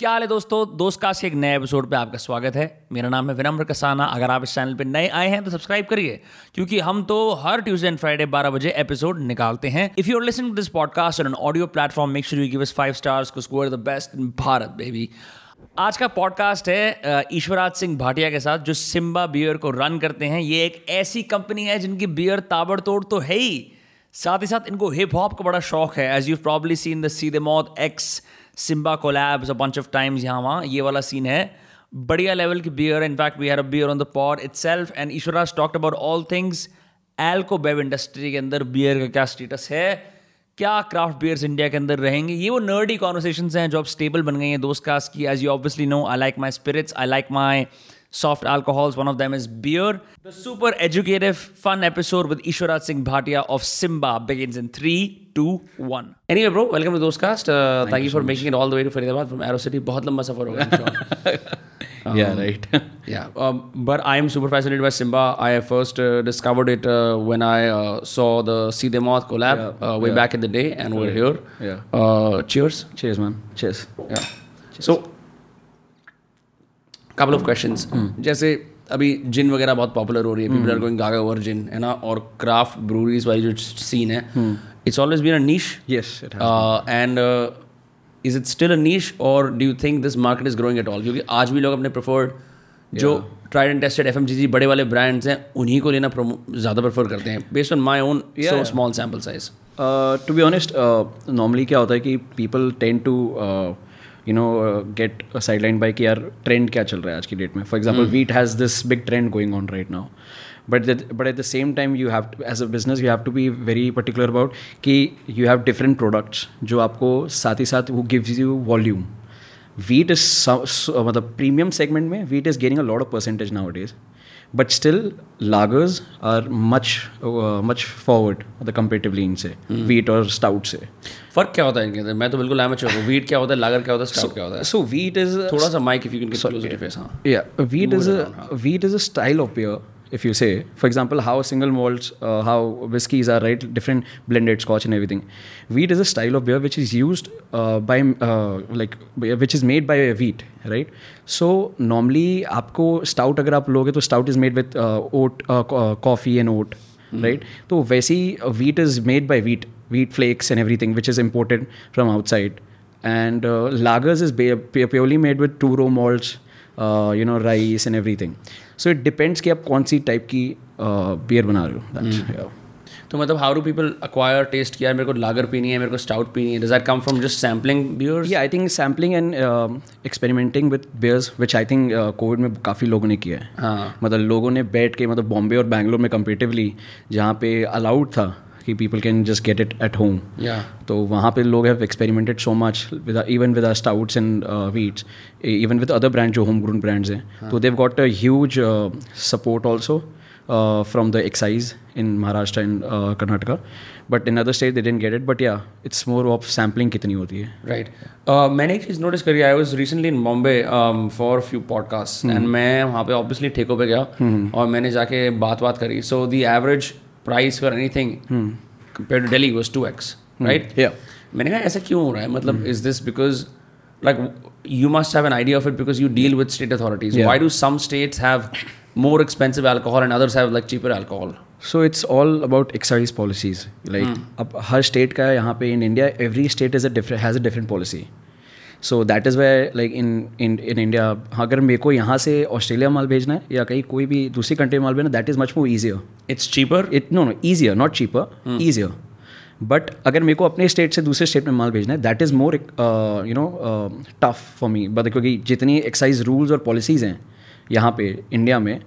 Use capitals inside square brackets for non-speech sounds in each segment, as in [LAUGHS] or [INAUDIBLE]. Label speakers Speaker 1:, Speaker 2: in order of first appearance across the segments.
Speaker 1: क्या हाल है दोस्तों? दोस्त के एक नए एपिसोड पे आपका स्वागत है। मेरा नाम है विनम्र कसाना। अगर आप इस चैनल पे नए आए हैं तो सब्सक्राइब करिए, क्योंकि हम तो हर ट्यूसडे एंड फ्राइडे 12 बजे एपिसोड निकालते हैं। If you are listening to this podcast on audio platform make sure you give five stars score the best in Bharat baby आज का पॉडकास्ट है ईश्वराज सिंह भाटिया के साथ, जो सिम्बा बियर को रन करते हैं। ये एक ऐसी कंपनी है जिनकी बियर ताबड़तोड़ तो है ही। साथ ही साथ इनको हिप हॉप का बड़ा शौक है। As you probably seen the see the मौत x Simba collabs bunch of times यहाँ वहाँ, ये वाला सीन है। बढ़िया लेवल की beer in fact we have a beer on the pour pod itself and Ishwaraj talked about all things alcobev industry के अंदर बियर का क्या स्टेटस है, क्या क्राफ्ट बियर्स इंडिया के अंदर रहेंगे। ये वो नर्डी कॉन्वर्सेशन हैं जो अब स्टेबल बन गई हैं दोस्त कास्ट की। As you obviously know I like my spirits I like my soft alcohols. One of them is beer. The super educative, fun episode with Ishwaraj Singh Bhatia of Simba begins in three, two, one. Anyway, bro, welcome to Dostcast. Uh, thank, you, for making it all the way to Faridabad from Aero City. बहुत लंबा सफर होगा [LAUGHS] I'm sure.
Speaker 2: yeah, right. [LAUGHS]
Speaker 1: Yeah, um, but I am super fascinated by Simba. I first uh, discovered it uh, when I uh, saw the See the Moth collab
Speaker 2: Yeah,
Speaker 1: uh, way
Speaker 2: yeah.
Speaker 1: back in the day, and we're here.
Speaker 2: Yeah.
Speaker 1: Uh, cheers.
Speaker 2: Cheers, man. Cheers.
Speaker 1: Yeah. So, couple of questions. जैसे अभी gin वगैरह बहुत popular हो रही है people are going gaga over gin है ना? और क्राफ्ट ब्रूरीज वाली जो सीन है it's always been a niche
Speaker 2: Yes, it has.
Speaker 1: And is it still a niche और do you think this market is growing at all क्योंकि आज भी लोग अपने प्रेफर्ड जो ट्राइड एंड टेस्टेड एफ़ बड़े वाले ब्रांड्स हैं उन्हीं को लेना ज़्यादा प्रेफर करते हैं based on my own
Speaker 2: so
Speaker 1: small sample size
Speaker 2: to be honest normally क्या होता है कि people tend to you know get sideline by कि यार ट्रेंड क्या चल रहा है आज की डेट में? For example wheat has this big trend going on right now but but at the same time you have as a business you have to be very particular about कि you have different products जो आपको साथ ही साथ वो gives you volume wheat so, मतलब premium segment में wheat is gaining a gaining of percentage now it nowadays. But still lagers are much much forward the competitively इनसे वीट और स्टाउट से
Speaker 1: फ़र्क क्या होता है इनके अंदर? मैं तो बिल्कुल एमेच्योर हूँ। वीट क्या होता है? लागर क्या होता है? स्टाउट क्या होता है?
Speaker 2: सो वीट इज़
Speaker 1: थोड़ा सा mike if you can close it face हाँ।
Speaker 2: या wheat is a wheat is a style of beer if you say for example how single malts uh, how whiskeys are right different blended scotch and everything wheat is a style of beer which is used uh, by uh, like which is made by wheat right so normally आपको stout अगर आप लोगे तो stout is made with uh, oat uh, co- uh, coffee and oat right तो वैसे ही wheat is made by wheat wheat flakes and everything which is imported from outside and uh, lagers is purely made with two row malts uh, no rice and and everything. So it depends कि आप कौन सी type की beer बना रहे हो
Speaker 1: तो मतलब how do people acquire taste किया मेरे को लागर पीनी है मेरे को स्टाउट पीनी है? Does that come from just sampling beers
Speaker 2: yeah i think sampling and um, experimenting with beers which i think uh, में काफ़ी लोगों ने किया है।
Speaker 1: हाँ।
Speaker 2: मतलब लोगों ने बैठ के मतलब बॉम्बे और बैंगलोर में कंपेटिवली जहाँ पे अलाउड था कि people can just get it at
Speaker 1: home
Speaker 2: तो वहाँ पे लोग have experimented so much with even with stouts and wheats even with other brand जो होम ग्रोन ब्रांड्स हैं. तो they've got a huge support also from the excise in Maharashtra and Karnataka but in other state they didn't get it but yeah it's more of sampling कितनी होती है.
Speaker 1: Right मैंने एक चीज़ notice करी I was recently in Bombay for few podcast and मैं वहाँ पे ऑब्वियसली ठेकों पे गया और मैंने जाके बात बात करी. So the average price for anything compare to Delhi was two x
Speaker 2: right
Speaker 1: मैंने कहा ऐसा क्यों हो रहा है? मतलब is this because like you must have an idea of it because you deal with state authorities why do some states have more expensive alcohol and others have like cheaper alcohol
Speaker 2: so it's all about excise policies like अब हर state का यहाँ पे in India every state is a different has a different policy so that is way like in in in India अगर मेरे को यहाँ से ऑस्ट्रेलिया माल भेजना है या कहीं कोई भी दूसरी कंट्री माल भेजना that is much more easier
Speaker 1: it's cheaper
Speaker 2: it no no easier not cheaper easier but अगर मेरे को अपने स्टेट से दूसरे स्टेट में माल भेजना है that is more you know tough for me but क्योंकि जितनी एक्साइज रूल्स और पॉलिसीज़ हैं यहाँ पे इंडिया में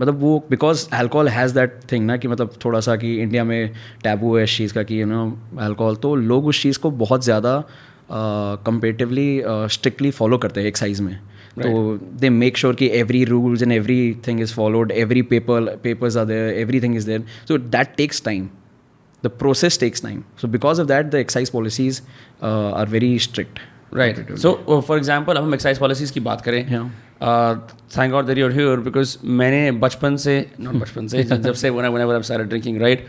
Speaker 2: मतलब वो because alcohol has that thing ना कि मतलब थोड़ा सा कि इंडिया में टैबू है इस चीज़ का कि यू नो अल्कोहल तो लोग उस चीज़ को बहुत ज़्यादा कंपेरेटिवली स्ट्रिक्टली फॉलो करते हैं एक्साइज में। तो दे मेक श्योर कि every rules and every thing is followed every paper papers are there every thing is there so that takes time the process takes time so because of that the excise policies are very very strict.
Speaker 1: Right so for example हम excise policies की बात करें thank God that you're here because मैंने बचपन से not बचपन से [LAUGHS] जब से one one I started drinking right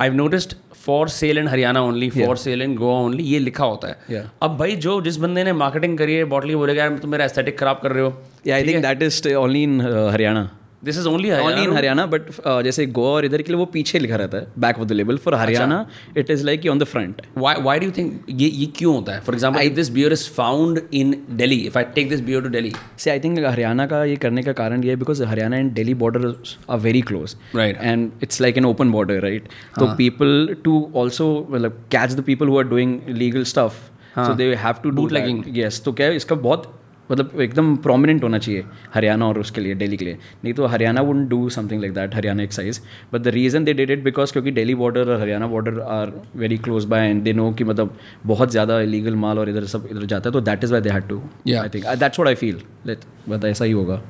Speaker 1: I noticed for sale in Haryana only for sale in Goa only ये लिखा होता है।
Speaker 2: Yeah.
Speaker 1: अब भाई जो जिस बंदे ने मार्केटिंग करी है बॉटली बोलेगा यार तुम मेरा एस्थेटिक खराब कर रहे हो।
Speaker 2: I think that is only in Haryana
Speaker 1: this is only
Speaker 2: only in Haryana but जैसे गोवा और इधर के लिए वो पीछे लिखा रहता है back of the label for Haryana it is like on the front
Speaker 1: why why do you ये ये क्यों होता है? For example if this beer is found in Delhi if I take this beer to Delhi.
Speaker 2: से I think Haryana का ये करने का कारण ये है because Haryana and Delhi border are very close
Speaker 1: Right.
Speaker 2: And it's like an open border right तो people to also मतलब catch the people who are doing legal stuff so they have to do
Speaker 1: Bootlegging.
Speaker 2: Yes तो क्या इसका बहुत मतलब एकदम prominent होना चाहिए हरियाणा और उसके लिए दिल्ली के लिए। नहीं तो Haryana would do something like that Haryana excise but the reason they did it because क्योंकि दिल्ली बॉर्डर और Haryana border are very close by and they know कि मतलब बहुत ज़्यादा इलीगल माल और इधर सब इधर जाता है तो that is why they had
Speaker 1: to
Speaker 2: I think that's what I feel late but ऐसा ही होगा।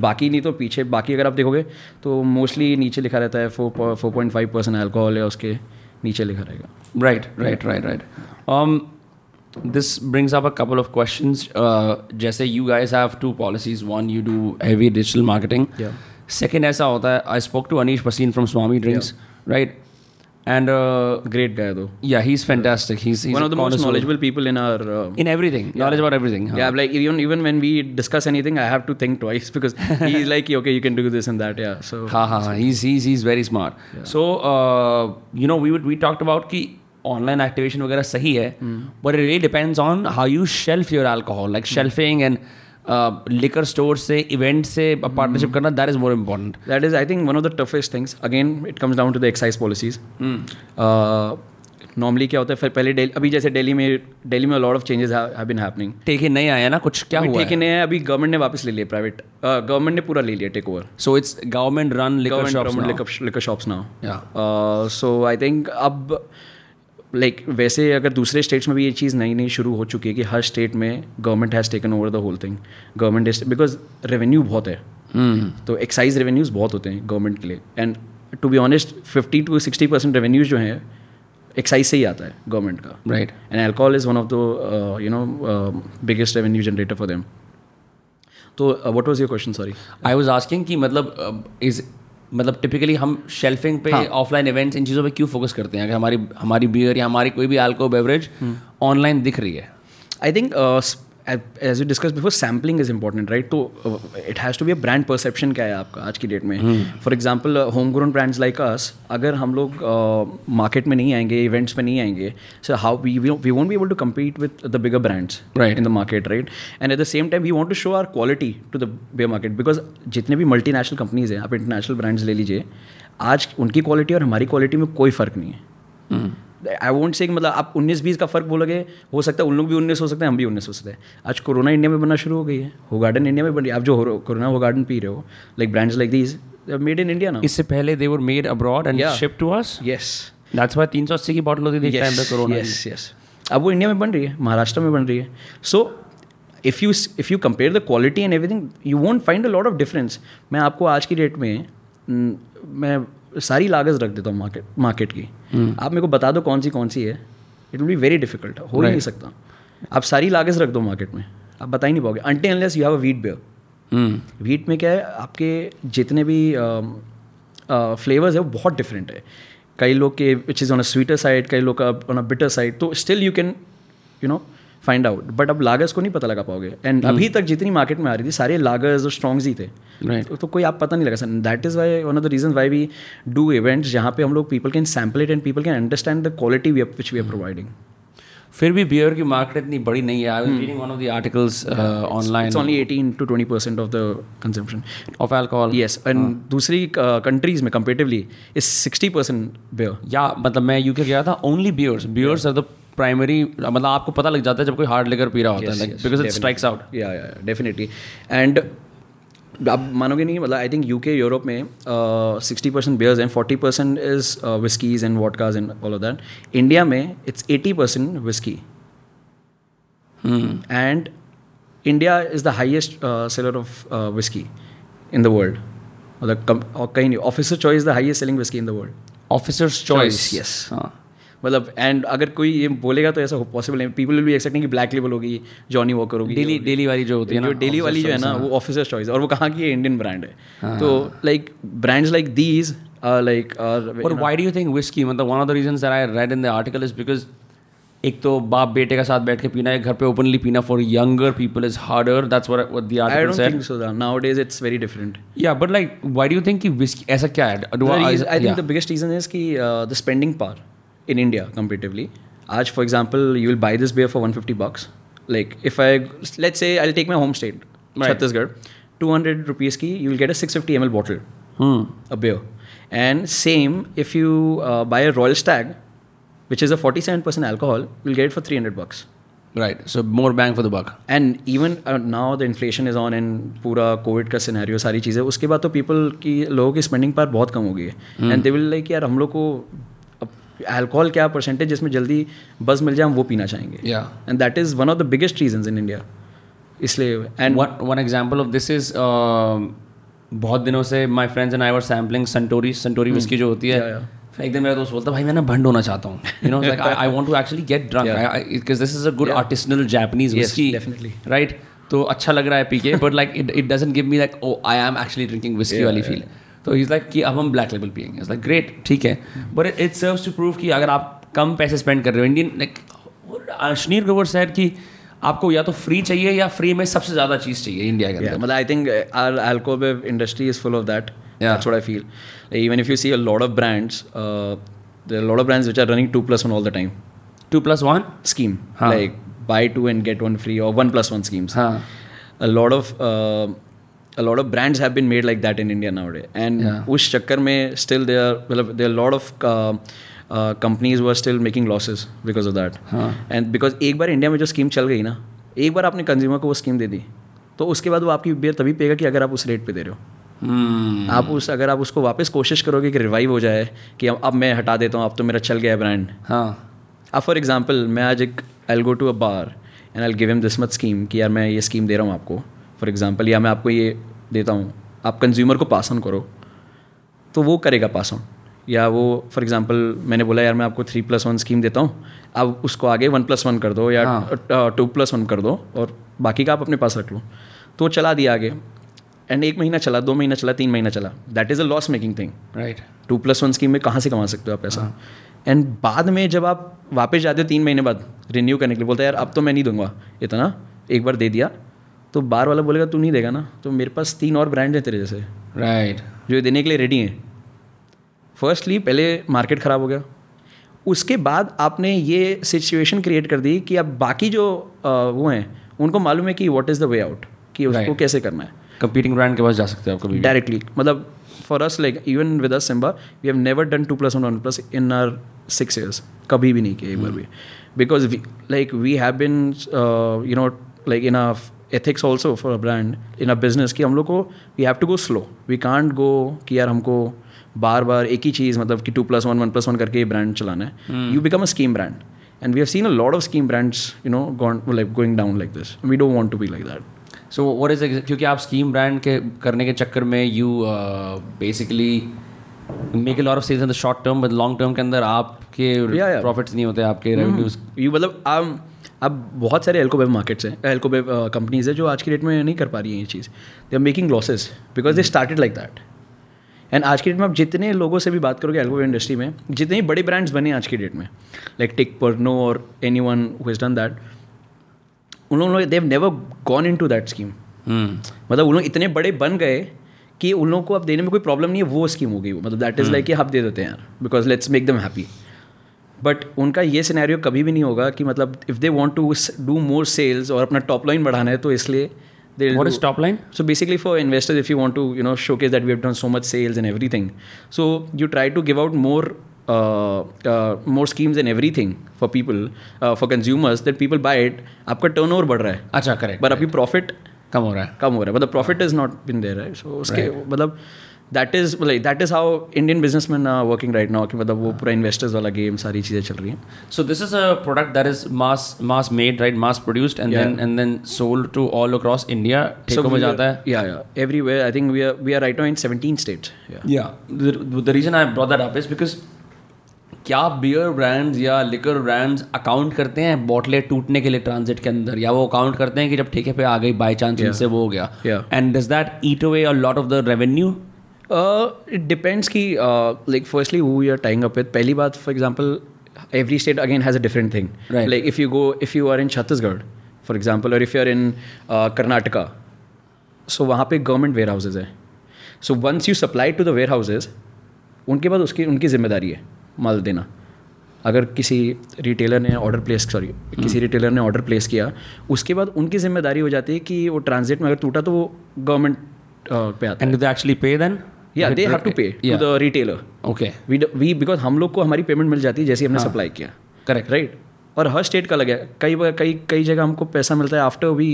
Speaker 2: बाकी नहीं तो पीछे बाकी अगर आप देखोगे तो मोस्टली नीचे लिखा रहता है four four point five percent alcohol है उसके नीचे लिखा रहेगा।
Speaker 1: Right right right um this brings up a couple of questions uh, जैसे you guys have two policies one you do heavy digital marketing
Speaker 2: Yeah.
Speaker 1: second ऐसा होता है I spoke to Anish Pasin from Swami Drinks right and uh,
Speaker 2: great guy दो
Speaker 1: yeah he's fantastic he's, he's
Speaker 2: one
Speaker 1: a
Speaker 2: of the most
Speaker 1: connoisseur
Speaker 2: knowledgeable people in our uh,
Speaker 1: in everything knowledge about everything huh?
Speaker 2: Yeah, like even even when we discuss anything, I have to think twice [LAUGHS] because [LAUGHS] he's like, okay, you can do this and that. Yeah. So
Speaker 1: हाँ हाँ हाँ he's he's he's very smart so uh, you know we would we talked about कि online activation वगैरह सही है but it really depends on how you shelf your alcohol like shelfing and liquor store से event से partnership hmm. करना that is more important
Speaker 2: that is I think one of the toughest things again it comes down to the excise policies normally क्या होता है फिर पहले अभी जैसे डेली में डेली में लॉर्ड ऑफ़ चेंजेस हैपनिंग
Speaker 1: ठेक ही नहीं आया ना कुछ क्या हुआ
Speaker 2: ठेके नहीं आया अभी गवर्नमेंट ने वापस ले लिया प्राइवेट गवर्नमेंट ने पूरा ले लिया take over
Speaker 1: so it's government run liquor shops ना
Speaker 2: सो आई थिंक अब लाइक like, वैसे अगर दूसरे स्टेट्स में भी ये चीज़ नई नई शुरू हो चुकी है कि हर स्टेट में government has taken over the whole thing government because revenue बहुत है।
Speaker 1: Hmm.
Speaker 2: तो एक्साइज रेवेन्यूज बहुत होते हैं गवर्नमेंट के लिए। And to be honest fifty to sixty percent revenues जो हैं एक्साइज से ही आता है गवर्नमेंट का।
Speaker 1: Right
Speaker 2: and alcohol is one of the you know biggest revenue generator for them तो what was your question sorry
Speaker 1: I was asking कि मतलब uh, is मतलब टिपिकली हम शेल्फिंग पे ऑफलाइन हाँ. इवेंट्स इन चीज़ों पे क्यों फोकस करते हैं? अगर हमारी हमारी बियर या हमारी कोई भी अल्कोहल बेवरेज ऑनलाइन दिख रही है।
Speaker 2: I think, as you discuss before sampling is important right तो it has to be a brand perception क्या है आपका आज की डेट में? For example home grown brands like us अगर हम लोग uh, मार्केट में नहीं आएँगे इवेंट्स में नहीं आएँगे so how we won't be able to compete with the bigger brands
Speaker 1: right
Speaker 2: in the market right and at the same time we want to show our quality to the bigger market because जितने भी multi national companies हैं आप international brands ले लीजिए आज उनकी quality और हमारी क्वालिटी में कोई फ़र्क नहीं है। आई वोंट से मतलब आप उन्नीस बीस का फ़र्क बोलोगे हो सकता है उन लोग भी उन्नीस हो सकते हैं हम भी उन्नीस हो सकते हैं। आज कोरोना इंडिया में बनना शुरू हो गई है। हो गार्डन इंडिया में बन रही आप जो कोरोना हो गार्डन पी रहे हो। Like brands like these made in India ना
Speaker 1: इससे पहले they were made abroad
Speaker 2: and.
Speaker 1: Ship to us
Speaker 2: yes
Speaker 1: that's why 380 की बॉटल होती थी टाइम पे कोरोना
Speaker 2: यस यस अब वो इंडिया में बन रही है महाराष्ट्र में बन रही है। So if you if you compare the quality and everything you won't find a lot of difference मैं आपको आज की डेट में मैं सारी लागत रख देता हूँ मार्केट मार्केट की। आप मेरे को बता दो कौन सी कौन सी है। It will be very difficult हो ही नहीं सकता। आप सारी लागत रख दो मार्केट में। आप बता ही नहीं पाओगे। अंटे unless you have a wheat beer wheat में क्या है आपके जितने भी फ्लेवर्स है वो बहुत डिफरेंट है। कई लोग के which is on a sweeter side कई लोग का ऑन अ बिटर साइड तो still you can you know find out but अब लागर्स को नहीं पता लगा पाओगे. एंड अभी तक जितनी मार्केट में आ रही थी सारे लागर्स और स्ट्रॉन्ग्स ही थे.
Speaker 1: Right.
Speaker 2: तो, तो कोई आप पता नहीं लगा sir that is why one of the reason why we do events जहाँ पे हम लोग people can sample it and people can understand the quality which we are providing
Speaker 1: फिर भी बियर की मार्केट इतनी बड़ी नहीं है. I was reading one of the articles online
Speaker 2: it's only eighteen to twenty percent of the consumption
Speaker 1: of alcohol
Speaker 2: yes and दूसरी countries में comparatively is sixty percent beer
Speaker 1: या मतलब मैं यूके गया था only beers beers are the primary मतलब आपको पता लग जाता है जब कोई हार्ड लेकर पी रहा होता है बिकॉज़ इट स्ट्राइक्स आउट
Speaker 2: या डेफिनेटली एंड आप मानोगे नहीं मतलब आई थिंक यूके यूरोप में सिक्सटी परसेंट बियर्स हैं forty percent is whiskies and vodkas and all of that India में it's eighty percent whisky and India is the highest seller of whisky in the world मतलब और कहीं नहीं Officer Choice the highest selling whisky in the world
Speaker 1: Officer's Choice
Speaker 2: yes. मतलब and अगर कोई ये बोलेगा तो ऐसा पॉसिबल नहीं। पीपल विल भी एक्सेप्टिंग ब्लैक लेवल होगी जॉनी वॉकर होगी
Speaker 1: डेली डेली वाली जो होती है ना
Speaker 2: डेली वाली जो है ना वो हाँ। ऑफिसर्स चॉइस है। और वो कहाँ की इंडियन ब्रांड है। हाँ। तो like brands like
Speaker 1: these
Speaker 2: like
Speaker 1: और वाई डू थिंक विस्की मतलब one of the reason there I read in the article is because एक तो बाप बेटे के साथ बैठ के पीना है घर पे ओपनली पीना for younger people is harder that's what what the
Speaker 2: article
Speaker 1: said
Speaker 2: I
Speaker 1: don't
Speaker 2: think so that nowadays it's very different
Speaker 1: या but like why do you think कि विस्की ऐसा क्या है? I
Speaker 2: think the biggest reason is कि the spending power is uh, the in India comparatively. Aj, for example, you will buy this beer for 150 bucks. Like if I let's say I'll take my home state,
Speaker 1: Right.
Speaker 2: Chhattisgarh, 200 rupees ki you will get a 650 ml bottle,
Speaker 1: hmm.
Speaker 2: a beer. And same if you uh, buy a Royal Stag, which is a 47% alcohol, you'll get it for 300 bucks.
Speaker 1: right so more bang for the buck
Speaker 2: and even now the inflation is on and पूरा Covid का scenario सारी चीज़ें उसके बाद तो people की लोगों की स्पेंडिंग पावर बहुत कम हो गई है एंड दे विल लाइक यार हम लोग को अल्कोहल क्या परसेंटेज जिसमें जल्दी बज मिल जाए हम वो पीना चाहेंगे। And that is one of the biggest reason in India इसलिए and
Speaker 1: one example of this is बहुत दिनों से my friends and I were sampling Suntory Suntory whisky जो होती है। एक दिन मेरा दोस्त बोलता भाई मैं ना भंड होना चाहता हूँ। I want to actually get drunk this is a good artisanal Japanese
Speaker 2: whisky
Speaker 1: right तो अच्छा लग रहा है पी के but like it it doesn't give me like oh I am actually drinking
Speaker 2: whisky
Speaker 1: वाली
Speaker 2: फील
Speaker 1: yeah. तो इज़ लाइक कि अब हम ब्लैक लेबल पियेंगे। इज़ लाइक ग्रेट ठीक है। But it serve to prove कि अगर आप कम पैसे स्पेंड कर रहे हो इंडियन लाइक अश्नीर गोवर सैर कि आपको या तो फ्री चाहिए या फ्री में सबसे ज़्यादा चीज़ चाहिए इंडिया के अंदर।
Speaker 2: मतलब I think alcobev industry is full of that थोड़ा feel even if you see a lot of brands lot of brands which are running two plus one all the time
Speaker 1: two plus one
Speaker 2: scheme like buy two and get one free और one plus one schemes lot of a lot of brands have been made like that in India nowadays. And
Speaker 1: Yeah.
Speaker 2: उस चक्कर में still there are मतलब there are a lot of uh, uh, companies who are still making losses because of that.
Speaker 1: हाँ
Speaker 2: एक बार India में जो scheme चल गई ना एक बार आपने कंज्यूमर को वो स्कीम दे दी तो उसके बाद वो आपकी बियर तभी पेगा कि अगर आप उस रेट पे दे रहे हो
Speaker 1: Hmm.
Speaker 2: आप उस अगर आप उसको वापस कोशिश करोगे कि रिवाइव हो जाए कि अब अब मैं हटा देता हूँ अब तो मेरा चल गया ब्रांड
Speaker 1: हाँ
Speaker 2: अब फॉर एग्ज़ाम्पल मैं आज एक I go to a bar and I give him this much scheme कि यार मैं ये स्कीम दे रहा हूँ आपको फॉर एग्ज़ाम्पल या मैं आपको ये देता हूँ आप कंज्यूमर को पास ऑन करो तो वो करेगा पास ऑन या वो फॉर एग्ज़ाम्पल मैंने बोला यार मैं आपको थ्री प्लस वन स्कीम देता हूँ आप उसको आगे वन प्लस वन कर दो या टू प्लस वन कर दो और बाकी का आप अपने पास रख लो. तो चला दिया आगे। एंड एक महीना चला दो महीना चला तीन महीना चला। That is a loss making thing
Speaker 1: right
Speaker 2: two plus one scheme में कहाँ से कमा सकते हो आप पैसा? एंड बाद में जब आप वापस जाते हो तीन महीने बाद रिन्यू करने के लिए बोलते हैं यार अब तो मैं नहीं दूँगा इतना एक बार दे दिया तो बार वाला बोलेगा तू नहीं देगा ना? तो मेरे पास तीन और ब्रांड हैं तेरे जैसे।
Speaker 1: Right
Speaker 2: right. जो देने के लिए रेडी हैं। फर्स्टली पहले मार्केट ख़राब हो गया। उसके बाद आपने ये सिचुएशन क्रिएट कर दी कि अब बाकी जो अ, वो हैं उनको मालूम है कि what is the way out कि उसको
Speaker 1: Right.
Speaker 2: कैसे करना है।
Speaker 1: कंपीटिंग ब्रांड के पास जा सकते हो आप कभी
Speaker 2: डायरेक्टली मतलब for us like even with us Simba we have never done two plus one one plus in our six years कभी भी नहीं किया एक बार भी। Because like we have been you know like in a ethics also for a brand in a business कि हम लोग को we have to go slow we can't go कि यार हमको बार बार एक ही चीज़ मतलब कि two plus one one plus one करके ये ब्रांड चलाना है। You become a scheme brand and we have seen a lot of scheme brands you know gone like going down like this we don't want to be like that
Speaker 1: so what is क्योंकि आप scheme brand के करने के चक्कर में you basically make a lot of sales in the short term but long term के अंदर आपके. प्रॉफिट्स नहीं होते आपके रेवेन्यूज
Speaker 2: यू मतलब अब बहुत सारे एल्कोबेव मार्केट्स हैं एल्कोबेव कंपनीज़ है जो आज की डेट में नहीं कर पा रही हैं ये चीज़। They are making losses because they started like that and आज की डेट में आप जितने लोगों से भी बात करोगे एल्कोबेव इंडस्ट्री में जितने ही बड़े ब्रांड्स बने आज की डेट में लाइक टिक पर्नो और anyone who's done that उन लोगों ने they've never gone into that scheme मतलब उन लोग इतने बड़े बन गए कि उन लोगों को अब देने में कोई प्रॉब्लम नहीं है वो स्कीम हो गई वो। मतलब दैट इज़ लाइक कि आप दे देते हैं यार because let's make them happy but उनका ये सिनेरियो कभी भी नहीं होगा कि मतलब if they want to do more sales और अपना टॉप लाइन बढ़ाना है तो इसलिए
Speaker 1: what is top line
Speaker 2: So basically, for investors, if you want to, you know, showcase that we have done so much sales and everything, so you try to give out more, uh, uh, more schemes and everything for people, uh, for consumers that people buy it. आपका turnover बढ़ रहा है,
Speaker 1: अच्छा correct
Speaker 2: but आपकी profit
Speaker 1: कम हो रहा है
Speaker 2: कम हो रहा है. But the profit has not been there, right? So उसके मतलब that is like that is how Indian businessman working right now कि मतलब वो पूरा इन्वेस्टर्स वाला गेम सारी चीज़ें चल रही हैं।
Speaker 1: So this is a product that is mass mass made right mass produced and then and then sold to all across India में जाता है
Speaker 2: या या every I think we are we are right in seventeen
Speaker 1: state the reason I brought that up is because क्या beer brands या liquor brands account करते हैं बॉटलें टूटने के लिए ट्रांजिट के अंदर? या वो अकाउंट करते हैं कि जब ठेके पे आ गई बाई चांस yeah. से वो हो गया? And does that eat away a lot of the revenue
Speaker 2: it depends कि like firstly who you are tying up with पहली बात for example every state again has a different thing like if you go if you are in Chhattisgarh for for और if you are in Karnataka so वहाँ पे government warehouses है. So once you supply to the warehouses उनके बाद उसकी उनकी ज़िम्मेदारी है माल देना. अगर किसी रिटेलर ने ऑर्डर प्लेस सॉरी किसी रिटेलर ने ऑर्डर प्लेस किया उसके बाद उनकी ज़िम्मेदारी हो जाती है कि वो ट्रांजिट में अगर टूटा तो वो गवर्नमेंट पे आता है.
Speaker 1: And do they actually pay then?
Speaker 2: या they have to pay to the retailer
Speaker 1: okay
Speaker 2: we we because हम लोग को हमारी पेमेंट मिल जाती है जैसे हमने सप्लाई किया।
Speaker 1: करेक्ट
Speaker 2: राइट और हर स्टेट का अलग है। कई कई कई जगह हमको पैसा मिलता है after we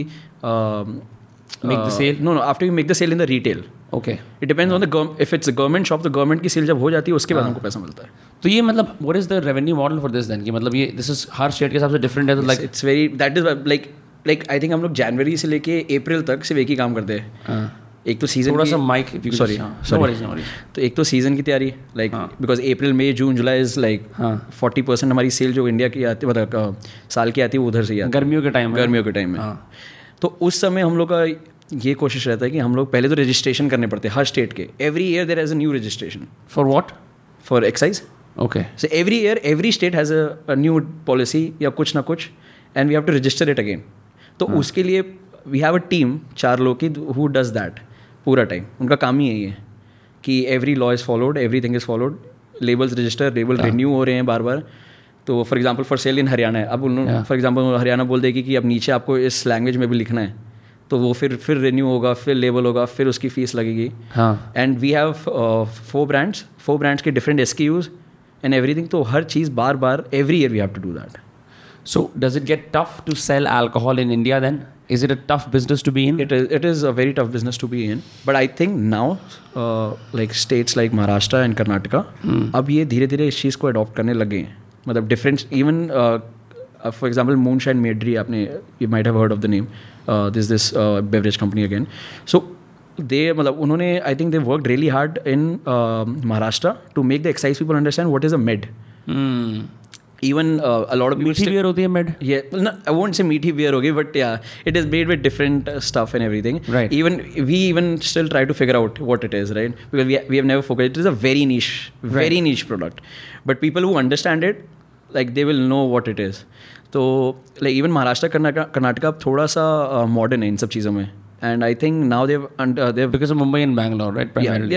Speaker 1: Make the sale?
Speaker 2: No no after we make the sale in the retail
Speaker 1: Okay.
Speaker 2: It depends on the if it's government shop तो गवर्नमेंट की सेल जब हो जाती है उसके बाद हमको पैसा मिलता है।
Speaker 1: तो ये मतलब what is the revenue model for this then कि मतलब ये दिस इज़ हर स्टेट के हिसाब से डिफरेंट है तो like
Speaker 2: it's very that is like like I think हम लोग जनवरी से लेके अप्रैल तक सिर्फ़ एक ही काम करते हैं। एक तो सीज़न
Speaker 1: थोड़ा सा could
Speaker 2: सॉरी
Speaker 1: हाँ, worries.
Speaker 2: तो एक तो सीज़न की तैयारी like because April May June July is like
Speaker 1: हाँ।
Speaker 2: फोर्टी परसेंट हमारी सेल जो इंडिया की आती मतलब साल की आती है वो उधर से ही
Speaker 1: गर्मियों के टाइम
Speaker 2: गर्मियों के टाइम में। तो उस समय हम लोग का ये कोशिश रहता है कि हम लोग पहले तो रजिस्ट्रेशन करने पड़ते हैं हर स्टेट के। Every year there is a new registration
Speaker 1: for what
Speaker 2: for excise
Speaker 1: okay
Speaker 2: So every every state has a, a new policy या कुछ ना कुछ and we have to register it again. तो उसके लिए वी have a team चार लोग की हु डज that पूरा टाइम उनका काम ही यही है कि every law is followed everything is followed labels register label renew हो रहे हैं बार बार तो for example for sale in Haryana है. अब उन्होंने फॉर एग्ज़ाम्पल हरियाणा बोल देगी कि अब नीचे आपको इस लैंग्वेज में भी लिखना है. तो वो फिर फिर रिन्यू होगा फिर लेबल होगा फिर उसकी फ़ीस लगेगी.
Speaker 1: हाँ.
Speaker 2: And we have four brands four brands के डिफरेंट एस एंड एवरीथिंग तो हर चीज़ बार बार every year we have to do that
Speaker 1: so does it get tough to sell alcohol in India then? Is it a tough business to be in?
Speaker 2: It is it is a very tough business to be in. But I think now, uh, like states like Maharashtra and Karnataka, अब ये धीरे धीरे इस चीज़ को adopt करने लगे हैं। मतलब different even for example Moonshine Meadery आपने you might have heard of the name this this beverage company again so they मतलब उन्होंने I think they work really hard in Maharashtra to make the excise people understand what is a
Speaker 1: mead
Speaker 2: even a lot of
Speaker 1: मीठी beer होती है mead
Speaker 2: ये I won't say मीठी beer होगी but it is made with different stuff and everything
Speaker 1: right
Speaker 2: even we even still try to figure out what it is right because we have never focus it is a very niche very niche product but people who understand it like they will know what it is तो like even Maharashtra Karnataka Karnataka थोड़ा सा modern है इन सब चीज़ों में and I think now Dev Dev
Speaker 1: Because of Mumbai and Bangalore, right? Primarily.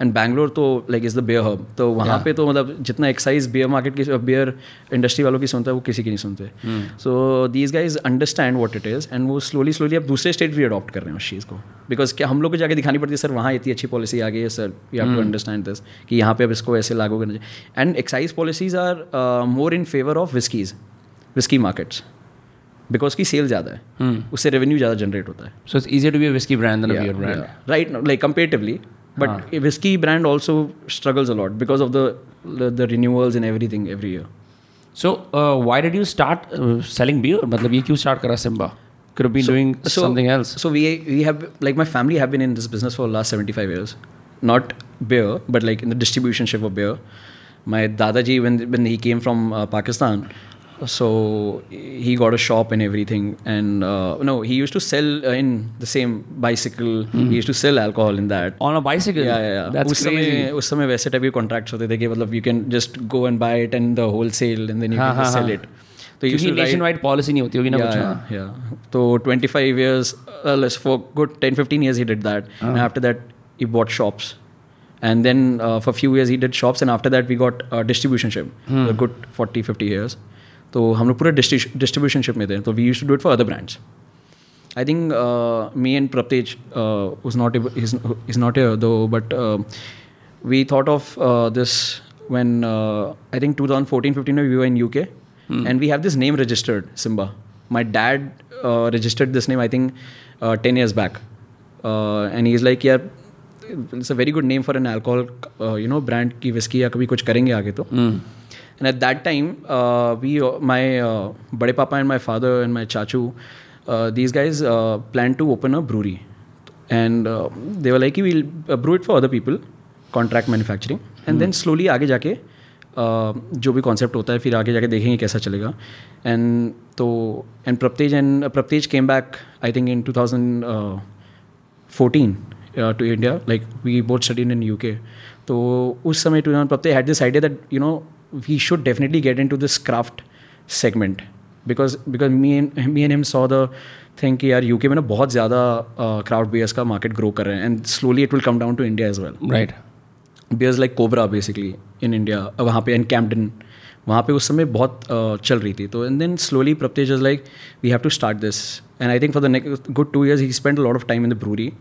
Speaker 2: And Bangalore तो like is the beer hub तो वहाँ पे तो मतलब जितना एक्साइज बियर मार्केट की बियर इंडस्ट्री वालों की सुनता है वो किसी की नहीं सुनते। So these guys understand what it is and वो स्लोली स्लोली अब दूसरे स्टेट भी अडॉप्ट कर रहे हैं उस चीज़ को। बिकॉज़ क्या हम लोग को जाके दिखानी पड़ती है सर वहाँ इतनी अच्छी पॉलिसी आ गई है sir you have to understand this कि यहाँ पे अब इसको ऐसे लागू करना चाहिए. And excise policies are more in favour of whiskies whisky markets because की सेल ज़्यादा है hmm. उससे रेवेन्यू ज़्यादा जनरेट होता है
Speaker 1: So it's easier to be a whiskey brand than a beer brand.
Speaker 2: Yeah. Right, now, like comparatively. But a whiskey brand also struggles a lot because of the, the the renewals and everything every year.
Speaker 1: So uh, why did you start uh, selling beer? मतलब ये क्यों start करा Simba? Could have been so, doing so, something else.
Speaker 2: So we we have like my family have been in this business for the last seventy five years, not beer, but like in the distribution ship of beer. My dadaji when when he came from uh, Pakistan, so he got a shop and everything, and uh, no, he used to sell uh, in the same bicycle. He used to sell alcohol in that.
Speaker 1: On a bicycle?
Speaker 2: Yeah, yeah, yeah.
Speaker 1: That's
Speaker 2: उस
Speaker 1: crazy.
Speaker 2: समय उस समय वैसे type के contracts होते थे कि मतलब you can just go and buy it and the whole sell and then you
Speaker 1: हाँ,
Speaker 2: कैन
Speaker 1: हाँ,
Speaker 2: सेल
Speaker 1: हाँ.
Speaker 2: इट तो he used
Speaker 1: क्योंकि
Speaker 2: to write-
Speaker 1: nationwide policy नहीं होती होगी ना
Speaker 2: yeah,
Speaker 1: कुछ
Speaker 2: yeah, yeah. So 25 years, uh, let's for good 10, 15 years he did that. And after that, he bought shops. And then uh, for a few years he did shops, and after that we got uh, distribution ship. For a good 40, 50 years. तो हम लोग पूरा distributionship में दें तो we you should do it for other brands I think me and Pratyush was not is not though but we thought of this when I think two thousand fourteen fifteen में we we in U K and we have this name registered Simba my dad registered this name I think ten years back and is like यार it's a very good name for an alcohol you know brand की whisky या कभी कुछ करेंगे आगे तो. Hmm. And at that time we my बड़े पापा and my father and my चाचू these guys plan to open a brewery and they were like you brew it for other people contract manufacturing and then slowly आगे जाके uh, जो भी concept होता है फिर आगे जाके देखेंगे कैसा चलेगा। एंड तो and Pratyush and Pratyush came back I think in two thousand fourteen to India like we both study in U K तो उस समय to Pratyush had this idea that you know we should definitely get into this craft segment because because me and me and him saw the think कि यार UK में ना बहुत ज़्यादा crowd beers का मार्केट ग्रो कर रहे हैं। And slowly it will come down to India as well
Speaker 1: right
Speaker 2: beers like Cobra basically in India वहाँ पे इन कैम्पटन वहाँ पे उस समय बहुत uh, चल रही थी। तो and then slowly Pratyush is like we have to start this and I think for the next good two years he spend lot of time in the brewery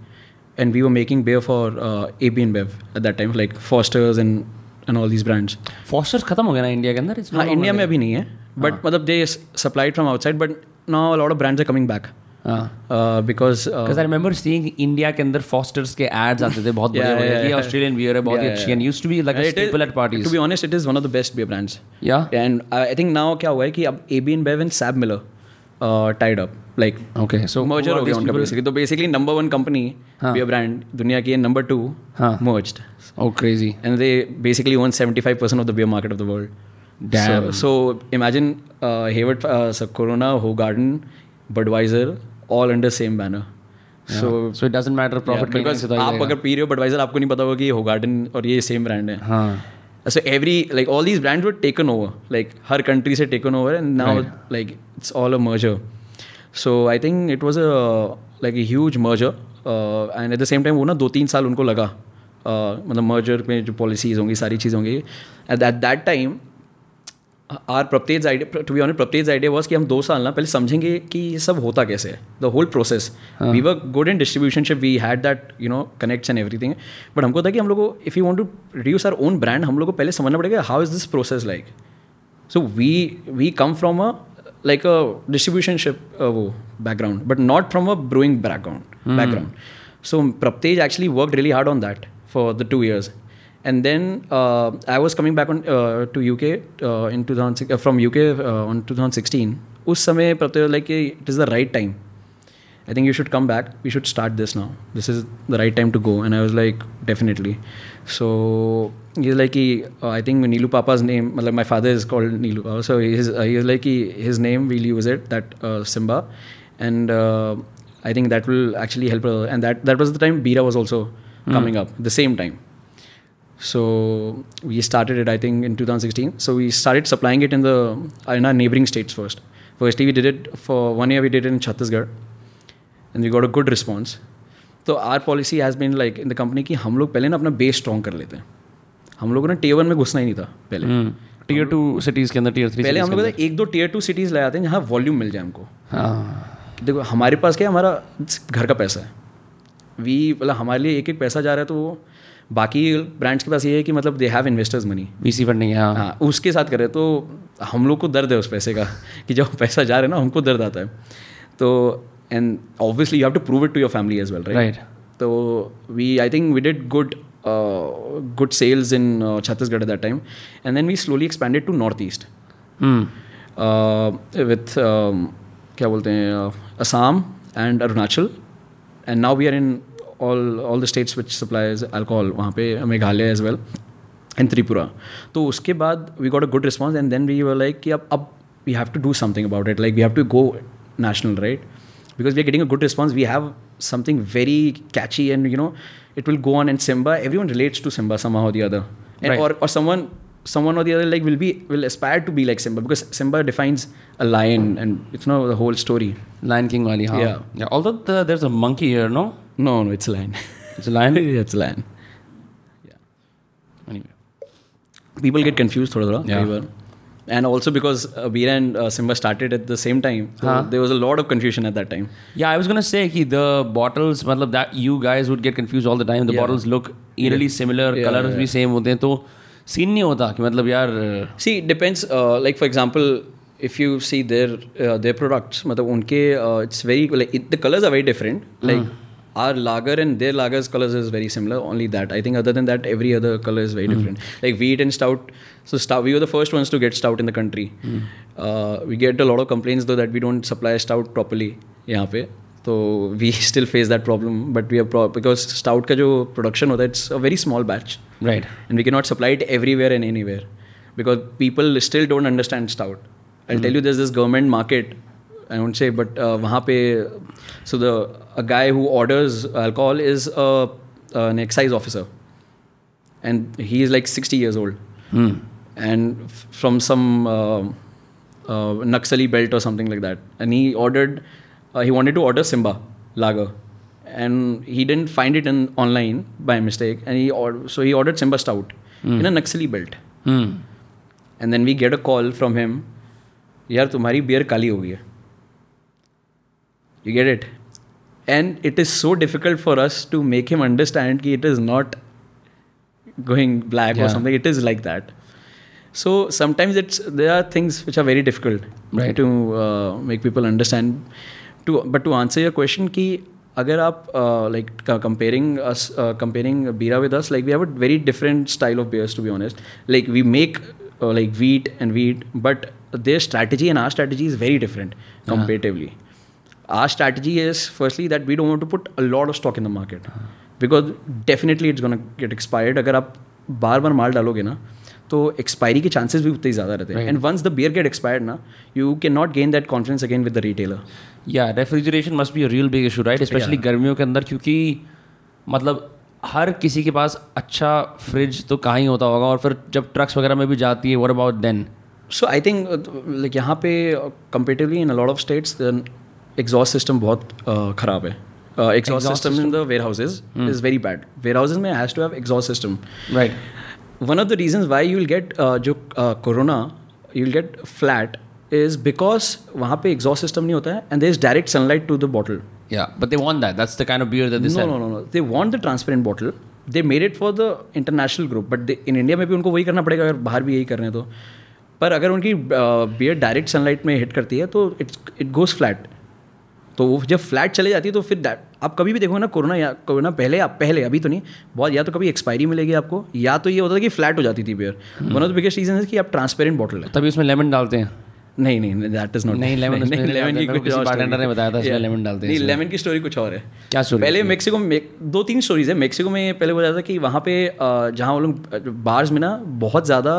Speaker 2: and we were making beer for A B InBev at that time like Foster's and and all these brands
Speaker 1: Foster's खत्म हो गया ना India के अंदर?
Speaker 2: हाँ India में अभी नहीं है बट मतलब they supplied from outside but now lot of brands are coming back
Speaker 1: हाँ।
Speaker 2: Because
Speaker 1: Because I remember India के अंदर फॉस्टर्स के एड्स आते थे बहुत बड़े
Speaker 2: Yeah, yeah,
Speaker 1: ऑस्ट्रेलियन बियर है बहुत अच्छी and used to be like a staple
Speaker 2: at
Speaker 1: to
Speaker 2: be honest it is one of the best beer brands
Speaker 1: या
Speaker 2: एंड आई थिंक नाउ क्या हुआ है कि अब A B InBev and SAB Miller tied up like
Speaker 1: okay so
Speaker 2: merger हो गया उनका basically तो basically number one company beer brand दुनिया की number
Speaker 1: two
Speaker 2: merged
Speaker 1: oh crazy
Speaker 2: and they basically own 75% of the beer market of the world so imagine Haywards Corona Hoegaarden Budweiser all under same banner so
Speaker 1: so it doesn't
Speaker 2: matter
Speaker 1: profit
Speaker 2: because आप अगर पी रहे हो Budweiser आपको नहीं पता होगा कि हो गार्डन और ये सेम ब्रांड है. so every like all these brands were taken over like her country से taken over and now like it's all a merger so I think it was a like a huge merger uh, and at the same time वो ना दो तीन साल उनको लगा uh, मतलब merger में जो policies होंगी सारी चीज़ होंगी at that that time our Pratyush idea to be honest Pratyush idea was कि हम दो साल ना पहले समझेंगे कि ये सब होता कैसे है the whole process we were good in distributionship we had that you know connects and everything but हमको था कि हम लोग को if you want to reduce our own brand हम लोग को पहले समझना पड़ेगा how is this process like so we we come from a like a distributionship वो background but not from a brewing background background so Pratyush actually work really hard on that for the two years and then uh, I was coming back on uh, to UK uh, in 2006 uh, from UK uh, on 2016. उस समय Pratyay like it is the right time I think you should come back we should start this now this is the right time to go and I was like definitely so ये like कि I think Neelu papa's name मतलब my father is called Neelu papa so his like कि his name we'll use it that Simba and I think that will actually help and that that was the time Bira was also coming up the same time So we started it i think in 2016 so we started supplying it in the in our neighboring states first. Firstly we did it for one year we did it in chhattisgarh and we got a good response. तो our policy has been like in the company कि हम लोग पहले ना अपना base strong कर लेते हैं हम लोगों ने टीयर वन में घुसना ही नहीं था पहले
Speaker 1: टीयर टू सिटीज़ के अंदर टीयर थ्री
Speaker 2: पहले हम लोग एक दो टीयर टू सिटीज़ ले आते हैं जहाँ वॉल्यूम मिल जाए हमको
Speaker 1: हाँ
Speaker 2: देखो हमारे पास क्या हमारा घर का पैसा है। वी मतलब हमारे लिए एक एक पैसा जा रहा है तो वो बाकी ब्रांड्स के पास ये है कि मतलब they have investors money
Speaker 1: VC funding है हाँ
Speaker 2: उसके साथ करें तो हम लोग को दर्द है उस पैसे का कि जब पैसा जा रहा है ना हमको दर्द आता है। तो and obviously you have to prove it to your family as well
Speaker 1: right
Speaker 2: तो we I think we did good good sales in Chhattisgarh that time, and then we slowly expanded to northeast. Uh, with um, क्या बोलते हैं Assam and Arunachal and now we are in all all the states which supplies alcohol वहाँ पे Meghalaya as well and Tripura. तो उसके बाद we got a good response and then we like कि अब अब we have to do something about it like we have to go national right because we are getting a good response we have something very catchy and you know it will go on and Simba everyone relates to Simba somehow the other और someone someone or the other like will be will aspire to be like Simba because Simba defines a lion and it's not the whole story.
Speaker 1: Lion King wali, huh?
Speaker 2: yeah.
Speaker 1: yeah. Although the, there's a monkey here, no?
Speaker 2: No, no, it's a lion.
Speaker 1: It's a lion. [LAUGHS]
Speaker 2: yeah, it's a lion. Yeah.
Speaker 1: Anyway,
Speaker 2: people get confused, thoda thoda.
Speaker 1: Yeah.
Speaker 2: Everywhere. And also because uh, Veera and uh, Simba started at the same time, so
Speaker 1: huh?
Speaker 2: there was a lot of confusion at that time.
Speaker 1: Yeah, I was gonna say ki the bottles, matlab that you guys would get confused all the time. The
Speaker 2: yeah.
Speaker 1: bottles look eerily yeah. similar,
Speaker 2: yeah,
Speaker 1: colors
Speaker 2: yeah,
Speaker 1: yeah. bhi same hote. Scene नहीं होता कि मतलब यार
Speaker 2: see depends like for example if you see their their products मतलब उनके it's very like the colours are very different like our lager and their lager colours is very similar only that I think other than that every other colour is very different like we it and stout so stout we are the first ones to get stout in the country we get a lot of complaints though that we don't supply stout properly यहाँ पे तो we still face that problem, but we are pro- because stout का जो production होता है it's a very small batch
Speaker 1: right
Speaker 2: and we cannot supply it everywhere and anywhere because people still don't understand stout. I'll tell you, there's this government market. I won't say, but uh, वहाँ पे so the a guy who orders alcohol is a uh, an excise officer, and he is like 60 years old, and f- from some uh, uh, Naxali belt or something like that, and he ordered, uh, he wanted to order Simba lager, and he didn't find it in online by mistake, and he or- so he ordered Simba stout in a Naxali belt,
Speaker 1: Hmm.
Speaker 2: and then we get a call from him, यार तुम्हारी beer काली हो गई है you get it and it is so difficult for us to make him understand that it is not going black or
Speaker 1: Yeah.
Speaker 2: something it is like that so sometimes it's there are things which are very difficult
Speaker 1: Right.
Speaker 2: to uh, make people understand to but to answer your question ki अगर आप like comparing us comparing Bira with us like we have a very different style of beers to be honest like we make like wheat and wheat but their strategy and our strategy is very different comparatively our strategy is firstly that we don't want to put a lot of stock in the market because definitely it's going to get expired अगर आप बार बार माल डालोगे ना तो expiry के chances भी उतने ही ज़्यादा रहते हैं। And once the beer get expired ना you can not gain that confidence again with the retailer
Speaker 1: या refrigeration must be real big issue right specially गर्मियों के अंदर क्योंकि मतलब हर किसी के पास अच्छा फ्रिज तो कहाँ ही होता होगा और फिर जब ट्रक्स वगैरह में भी जाती है what about then
Speaker 2: so I think like यहाँ पे comparatively in lot of states exhaust system बहुत uh, ख़राब है। Exhaust system in the warehouses is very bad warehouses में has to have exhaust system
Speaker 1: right
Speaker 2: one of the reasons why you will get uh, जो Corona you will get flat is because वहाँ पे exhaust system नहीं होता है and there is direct sunlight to the bottle
Speaker 1: या but
Speaker 2: they that's the of they they the transparent bottle they made it for the international group but in India में भी उनको वही करना पड़ेगा अगर बाहर भी यही कर रहे हैं तो। पर अगर उनकी बियर डायरेक्ट सनलाइट में हिट करती है तो इट्स इट गोज फ्लैट तो वो जब फ्लैट चले जाती है तो फिर आप कभी भी देखोगे ना कोरोना या कोरोना पहले आप पहले अभी तो नहीं बहुत या तो कभी एक्सपायरी मिलेगी आपको या तो ये होता था कि फ्लैट हो जाती थी beer one of the biggest reason है कि आप ट्रांसपेरेंट बॉटल है।
Speaker 1: तभी उसमें लेमन डालते हैं।
Speaker 2: नहीं नहीं दैट इज़ नॉट
Speaker 1: नहीं, उसमें नहीं
Speaker 2: लेमन की कुछ story
Speaker 1: ने बताया था, इसमें
Speaker 2: Yeah.
Speaker 1: डालते हैं
Speaker 2: नहीं लेमन की स्टोरी कुछ और है।
Speaker 1: क्या story?
Speaker 2: पहले? मेक्सिको में दो तीन स्टोरीज है। मेक्सिको में पहले जाता था कि वहाँ पे जहाँ वो लोग बार्स में ना बहुत ज़्यादा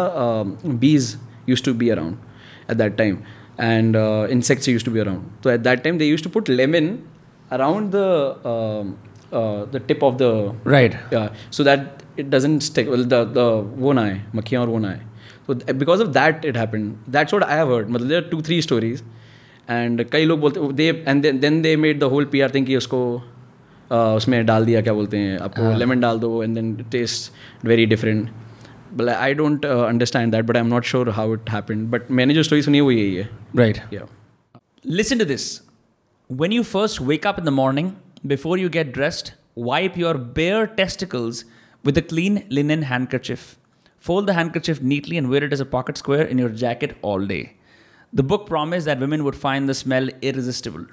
Speaker 2: bees use to be around at that time and insects used to be around तो at that time they used to put lemon around the the tip of the
Speaker 1: right
Speaker 2: yeah so that it doesn't stick well the the वो ना आए मक्खियाँ और वो ना आए so th- because of that it happened that's what I have heard मतलब there are two three stories and कई लोग बोलते they and then then they made the whole PR thing कि उसको uh, उसमें डाल दिया क्या बोलते हैं आपको लेमन डाल दो and then it tastes very different but I don't uh, understand that but I'm not sure how it happened but मैंने जो story सुनी है वो यही है
Speaker 1: right
Speaker 2: yeah
Speaker 1: Listen to this. When you first wake up in the morning, before you get dressed, wipe your bare testicles with a clean linen handkerchief. Fold the handkerchief neatly and wear it as a pocket square in your jacket all day. The book promised that women would find the smell irresistible.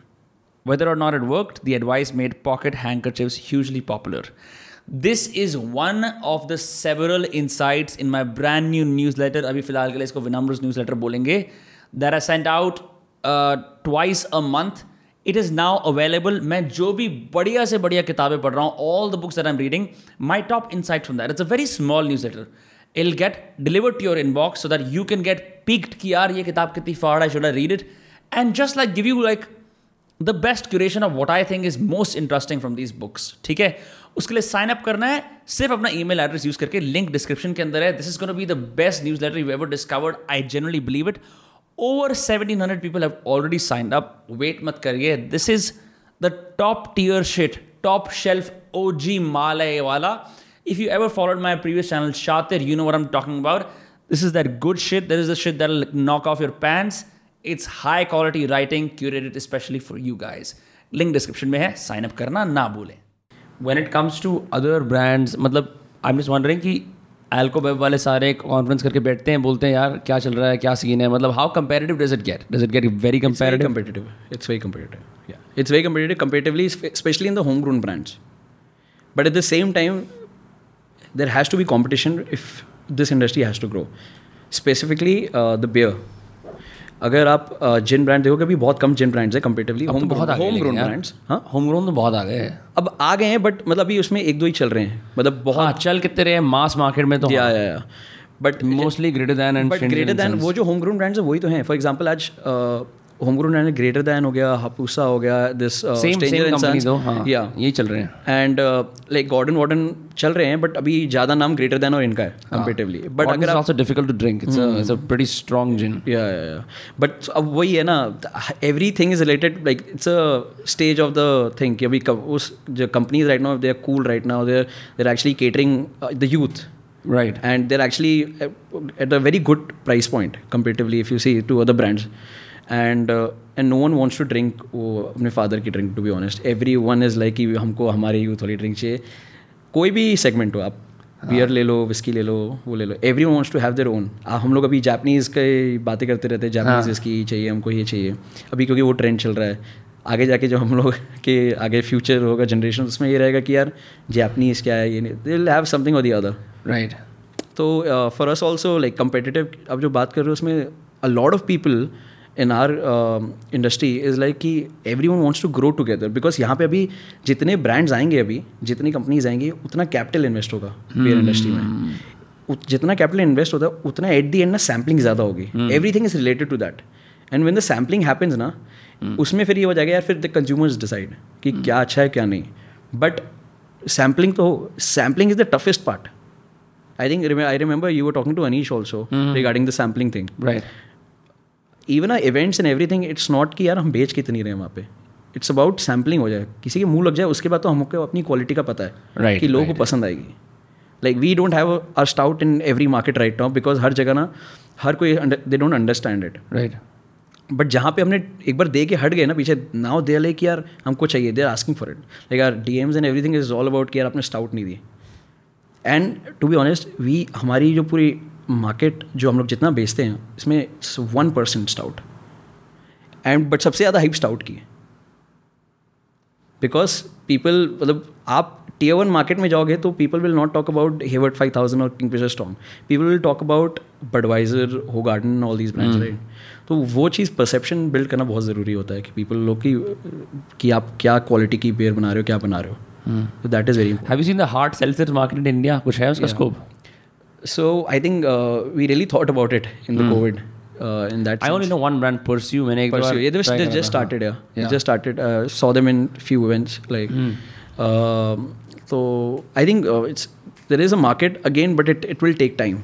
Speaker 1: Whether or not it worked, the advice made pocket handkerchiefs hugely popular. This is one of the several insights in my brand new newsletter. अभी फ़िलहाल के लिए इसको विनम्रस newsletter बोलेंगे that I sent out uh, twice a month. It is now available. मैं जो भी बढ़िया से बढ़िया किताबें पढ़ रहा हूँ all the books that I'm reading, my top insight from that. It's a very small newsletter. It'll get delivered to your inbox so that you can get peaked कि यार ये किताब कितनी फाड़ है should I read it and just like give you like the best curation of what I think is most interesting from these books ठीक है उसके लिए साइन अप करना है। सिर्फ़ अपना ई मेल एड्रेस यूज़ करके लिंक डिस्क्रिप्शन के अंदर है। This is be the best newsletter you ever discovered I generally believe it over seventeen hundred people have already sign up wait मत करिए। This is the top tier shit top shelf O G माल है वाला if you ever followed my previous channel Shaatir you know what I'm talking about this is that good shit there is it that knock off your pants it's high quality writing curated specially for you guys link description में है। Sign up करना ना भूलें। When it comes to other brands मतलब I miss wondering कि Alcobev वाले सारे conference करके बैठते हैं बोलते हैं यार क्या चल रहा है? क्या सीन है? मतलब how comparative does it get does it get very
Speaker 2: comparative
Speaker 1: competitive
Speaker 2: it's very competitive या it's very competitive competitively specially in the home grown brands but at the same time there has to be competition if this industry has to grow specifically the beer अगर आप जिन brand देखोगे अभी बहुत कम जिन brands है comparatively
Speaker 1: home बहुत
Speaker 2: home grown brands हाँ?
Speaker 1: Home grown तो बहुत आ गए हैं।
Speaker 2: अब आ गए हैं बट मतलब अभी उसमें एक दो ही चल रहे हैं। मतलब बहुत
Speaker 1: हाँ चल कितने रहे मास मार्केट में तो
Speaker 2: या या या।
Speaker 1: But mostly greater than
Speaker 2: and greater than वो जो होम ग्रोन ब्रांड्स है वही तो हैं। फॉर एग्ज़ाम्पल आज home grown brand greater than हो गया हपूसा हो गया दिस
Speaker 1: कंपनी दो हाँ
Speaker 2: या
Speaker 1: चल रहे हैं।
Speaker 2: एंड लाइक गॉर्डन वार्डन चल रहे हैं बट अभी ज़्यादा नाम ग्रेटर दैन और इनका है comparatively but
Speaker 1: But it's also difficult to drink. It's a it's a pretty
Speaker 2: या या बट अब वही है ना everything is related like it's a stage of the thing कि अभी उस जो companies right now they are cool right now they are actually catering the youth
Speaker 1: Right.
Speaker 2: and they're actually uh, at a very good price point comparatively if you see to other brands. And and no one wants to drink वो अपने father की drink to be honest everyone is like कि हमको हमारे youth वाली drink चाहिए। कोई भी सेगमेंट हो आप बियर ले लो विस्की ले लो वो ले लो। Every wants to have their own हम लोग अभी जापनीज़ के बातें करते रहते हैं। जापनीज़ विस्की चाहिए हमको ये चाहिए। अभी क्योंकि वो ट्रेंड चल रहा है। आगे जाके जो हम लोग के आगे फ्यूचर होगा जनरेशन उसमें ये रहेगा कि यार जापनीज़ क्या है ये नहीं दे हैव समथिंग और दी अदर
Speaker 1: Right.
Speaker 2: तो for us also like competitive अब जो बात कर रहे हो उसमें a lot of people in our industry is like कि everyone wants to grow together because यहाँ पे अभी जितने ब्रांड्स आएँगे अभी जितनी कंपनीज़ आएँगी उतना कैपिटल इन्वेस्ट होगा बियर इंडस्ट्री में। जितना कैपिटल इन्वेस्ट होता है उतना एट दी एंड ना सैम्पलिंग ज़्यादा होगी। Everything is related to that and when the sampling happens ना उसमें फिर ये हो जाएगा यार फिर द कंज्यूमर्स डिसाइड कि क्या अच्छा है क्या नहीं। बट सैम्पलिंग तो sampling is the toughest part I think I remember you were talking to to also regarding the the thing thing.
Speaker 1: Right.
Speaker 2: Uh events events and everything, it's not कि यार हम बेच कितनी रहे हैं वहाँ पे। इट्स अबाउट सैम्पलिंग हो जाए। किसी के मुँह लग जाए उसके बाद तो हमको अपनी क्वालिटी का पता है
Speaker 1: Right,
Speaker 2: कि लोगों
Speaker 1: right.
Speaker 2: को पसंद आएगी। Like we don't have a stout in every market right now because हर जगह ना हर कोई they don't understand it
Speaker 1: right
Speaker 2: but जहाँ पे हमने एक बार दे के हट गए ना पीछे नाउ दे लाइक यार हमको चाहिए they are asking for it like यार D Ms and everything is all about कि यार आपने स्टाउट नहीं दी and to be honest we हमारी जो पूरी मार्केट जो हम लोग जितना बेचते हैं इसमें one percent stout and but सबसे ज़्यादा हाइप स्टाउट की है. बिकॉज़ पीपल मतलब आप टीयर वन मार्केट में जाओगे तो people will not talk about Haywards five thousand और Kingfisher strong people will talk about Budweiser Hoegaarden all these brands right तो वो चीज़ परसेप्शन बिल्ड करना बहुत ज़रूरी होता है कि पीपल लोग की कि आप क्या क्वालिटी की बेयर बना रहे हो क्या बना रहे हो. तो that is
Speaker 1: very you seen the hard seltzer market in India? कुछ है उसका scope?
Speaker 2: So I think uh, we really thought about it in the mm. COVID. Uh, in that,
Speaker 1: I only know one brand, Pursue. Many
Speaker 2: Pursue. Yeah, they, just started. Yeah,
Speaker 1: yeah.
Speaker 2: They just started. Uh, saw them in few events. Like, mm. um, so I think uh, it's there is a market again, but it it will take time.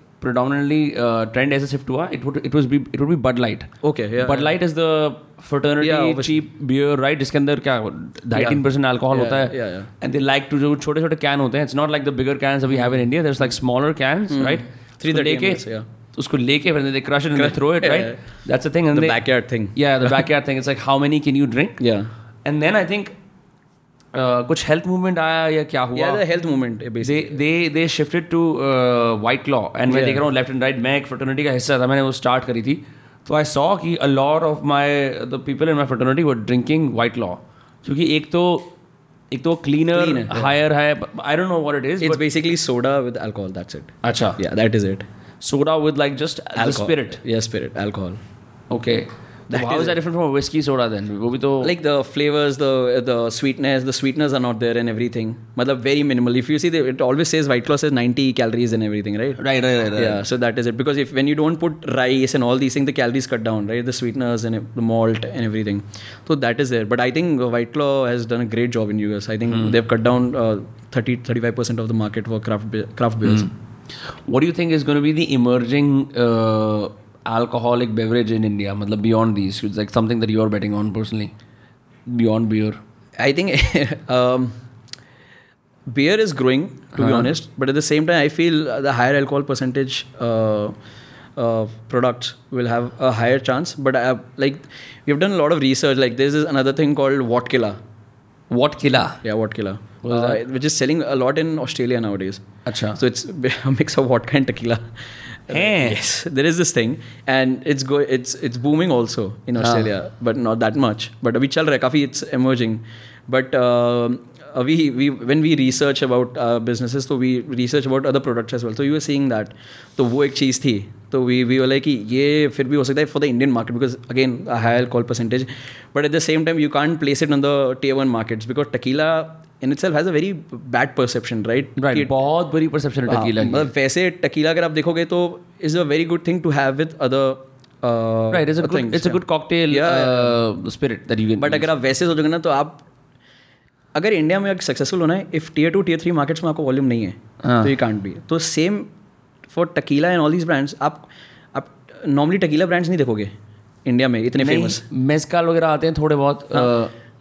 Speaker 1: predominantly uh, trend ऐसे shift हुआ it would it was be it would be Bud Light.
Speaker 2: Okay. Yeah.
Speaker 1: Bud Light is the fraternity
Speaker 2: Yeah, obviously.
Speaker 1: cheap beer right जिसके अंदर क्या ढाई तीन percent alcohol
Speaker 2: Yeah,
Speaker 1: होता है
Speaker 2: yeah, yeah.
Speaker 1: and they like to जो छोटे छोटे कैन होते हैं it's not like the bigger cans that we have in India there's like smaller cans right उसको
Speaker 2: 330
Speaker 1: लेके
Speaker 2: mls, yeah.
Speaker 1: उसको लेके फिर they crush it and they throw it
Speaker 2: Yeah,
Speaker 1: right
Speaker 2: yeah.
Speaker 1: that's the thing and
Speaker 2: The
Speaker 1: they,
Speaker 2: backyard thing.
Speaker 1: yeah the backyard thing it's like how many can you drink कुछ health movement आया या क्या हुआ?
Speaker 2: Health movement
Speaker 1: they they shifted to White Claw and मैं देख रहा हूँ left and right मैं एक फर्टर्निटी का हिस्सा था मैंने वो स्टार्ट करी थी। तो आई सॉ की a lot of my the people in my fraternity were drinking White Claw क्योंकि एक तो एक तो क्लीनर
Speaker 2: हायर है
Speaker 1: I don't know what it is
Speaker 2: it's basically soda with alcohol that's it
Speaker 1: अच्छा.
Speaker 2: That is it
Speaker 1: soda with like just spirit
Speaker 2: या spirit alcohol
Speaker 1: okay
Speaker 2: That
Speaker 1: how
Speaker 2: is
Speaker 1: is that different from a whiskey soda then वो भी तो
Speaker 2: Like the flavors, the the sweetness, the sweeteners are not there and everything. Matlab very minimal. If you see, the, it always says White Claw says 90 calories and everything, right?
Speaker 1: right right right, right.
Speaker 2: Yeah, so that is it. Because if when you don't put rice and all these things, the calories cut down, right? The sweeteners and the malt and everything. So that is there. But I think uh, White Claw has done a great job in US. I think they've cut down uh, 30 35% of the market for craft be- craft beers.
Speaker 1: What do you think is going to be the emerging uh, alcoholic beverage in India? मतलब beyond these, it's like something that you're betting on personally, beyond beer.
Speaker 2: I think [LAUGHS] um, beer is growing, to be honest. But at the same time, I feel uh, the higher alcohol percentage uh, uh, products will have a higher chance. But uh, like we've done a lot of research. Like there's this another thing called Vodkilla.
Speaker 1: What killer?
Speaker 2: Yeah, Vodkilla,
Speaker 1: What is
Speaker 2: uh, which is selling a lot in Australia nowadays.
Speaker 1: अच्छा
Speaker 2: So it's a [LAUGHS] mix of vodka and tequila.
Speaker 1: Hey.
Speaker 2: Yes, there is this thing, and it's go it's it's booming also in Australia, but not that much. But अभी चल रहा है काफी it's emerging. But we we when we research about uh, businesses तो we research about other products as well so you were seeing that तो वो एक चीज़ थी तो we we were like कि ये फिर भी हो सकता है for the Indian market because again a high alcohol percentage but at the same time you can't place it on the tier one markets because in itself has a very bad perception right? Right
Speaker 1: बहुत बुरी perception है
Speaker 2: हाँ,
Speaker 1: tequila की।
Speaker 2: मतलब वैसे tequila अगर आप देखोगे तो is a very good thing to have with other
Speaker 1: right it's a good it's a good cocktail spirit that you can
Speaker 2: but अगर आप वैसे सोचोगे ना तो आप अगर इंडिया में सक्सेसफुल होना है if tier two tier three markets में आपको वॉल्यूम नहीं है
Speaker 1: हाँ।
Speaker 2: तो ये कांट बी तो same for tequila and all these brands आप आप नॉर्मली टकीला ब्रांड्स नहीं देखोगे इंडिया में इतने फ़ेमस
Speaker 1: मेजकाल वगैरह आते हैं थोड़े बहुत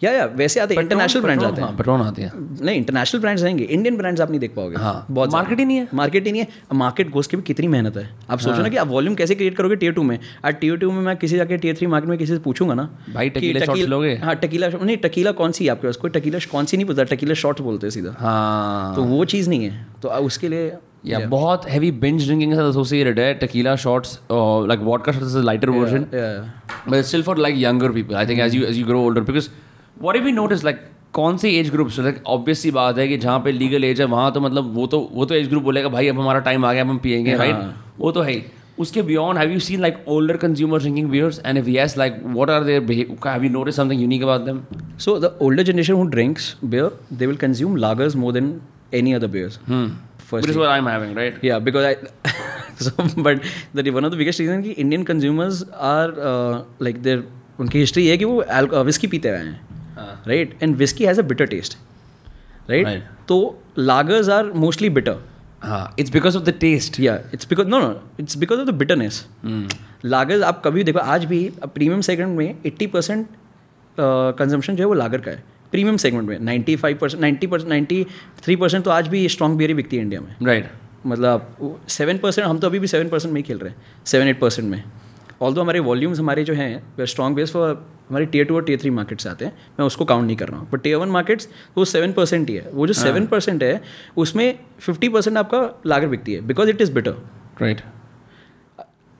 Speaker 2: या या वैसे आते हैं इंटरनेशनल ब्रांड्स आते हैं।
Speaker 1: पेट्रोन आते हैं।
Speaker 2: नहीं इंटरनेशनल ब्रांड्स आएँगे इंडियन ब्रांड्स आप नहीं देख पाओगे।
Speaker 1: हाँ।
Speaker 2: बहुत
Speaker 1: Market ही नहीं है।
Speaker 2: मार्केट ही नहीं है। मार्केट घोष की भी कितनी मेहनत है। आप सोचो ना कि आप वॉल्यूम कैसे क्रिएट करोगे टीयर टू में। आज टीयर टू में मैं किसी जाके टीयर थ्री मार्केट में किसी से पूछूँगा ना
Speaker 1: भाई, tequila लोगे?
Speaker 2: हाँ टकीला नहीं टकीला कौन सी आपके पास? कोई टकीला कौन सी नहीं पता टकीला शॉट बोलते हैं सीधा।
Speaker 1: हाँ।
Speaker 2: तो वो चीज़ नहीं है। तो उसके लिए
Speaker 1: या बहुत हैवी बिंज ड्रिंकिंग के साथ एसोसिएटेड है tequila shots like vodka shots is lighter version
Speaker 2: yeah,
Speaker 1: but it's still for like younger people i think as you as you grow what if you notice like कौन सी age group से like obviously बात है कि जहाँ पे legal age है वहाँ तो मतलब वो तो वो तो एज ग्रुप बोलेगा भाई अब हमारा टाइम आ गया अब हम पियेंगे राइट yeah. right? वो तो है ही। उसके beyond have you seen like older consumer drinking beers and if yes like what are there have you notice something unique about them
Speaker 2: so the older generation who drinks beer they will consume lagers more than any other beers biggest reason की Indian consumers are like there उनकी history है कि वो whisky पीते रहे हैं। Right and whisky has a bitter taste
Speaker 1: right
Speaker 2: तो lagers are mostly bitter
Speaker 1: हाँ it's because of the taste.
Speaker 2: या it's because no no it's because of the bitterness lagers आप कभी देखो आज भी प्रीमियम सेगमेंट में एट्टी परसेंट कंजम्पशन जो है वो लागर का है। प्रीमियम सेगमेंट में ninety five percent ninety percent ninety three percent तो आज भी स्ट्रॉन्ग बियर ही बिकती है इंडिया में।
Speaker 1: Right.
Speaker 2: मतलब सेवन परसेंट हम तो अभी भी सेवन परसेंट में ही खेल रहे हैं। सेवन एट परसेंट में। ऑल हमारे वॉल्यूम्स हमारे जो हैं वे स्ट्रॉन्ग बेस फॉर हमारे टीयर टू और टीयर थ्री मार्केट्स आते हैं। मैं उसको काउंट नहीं कर रहा हूँ। बट टीयर वन मार्केट्स वो सेवन परसेंट ही है। वो जो सेवन परसेंट है उसमें फिफ्टी परसेंट आपका लागर बिकती है। Because it is bitter
Speaker 1: right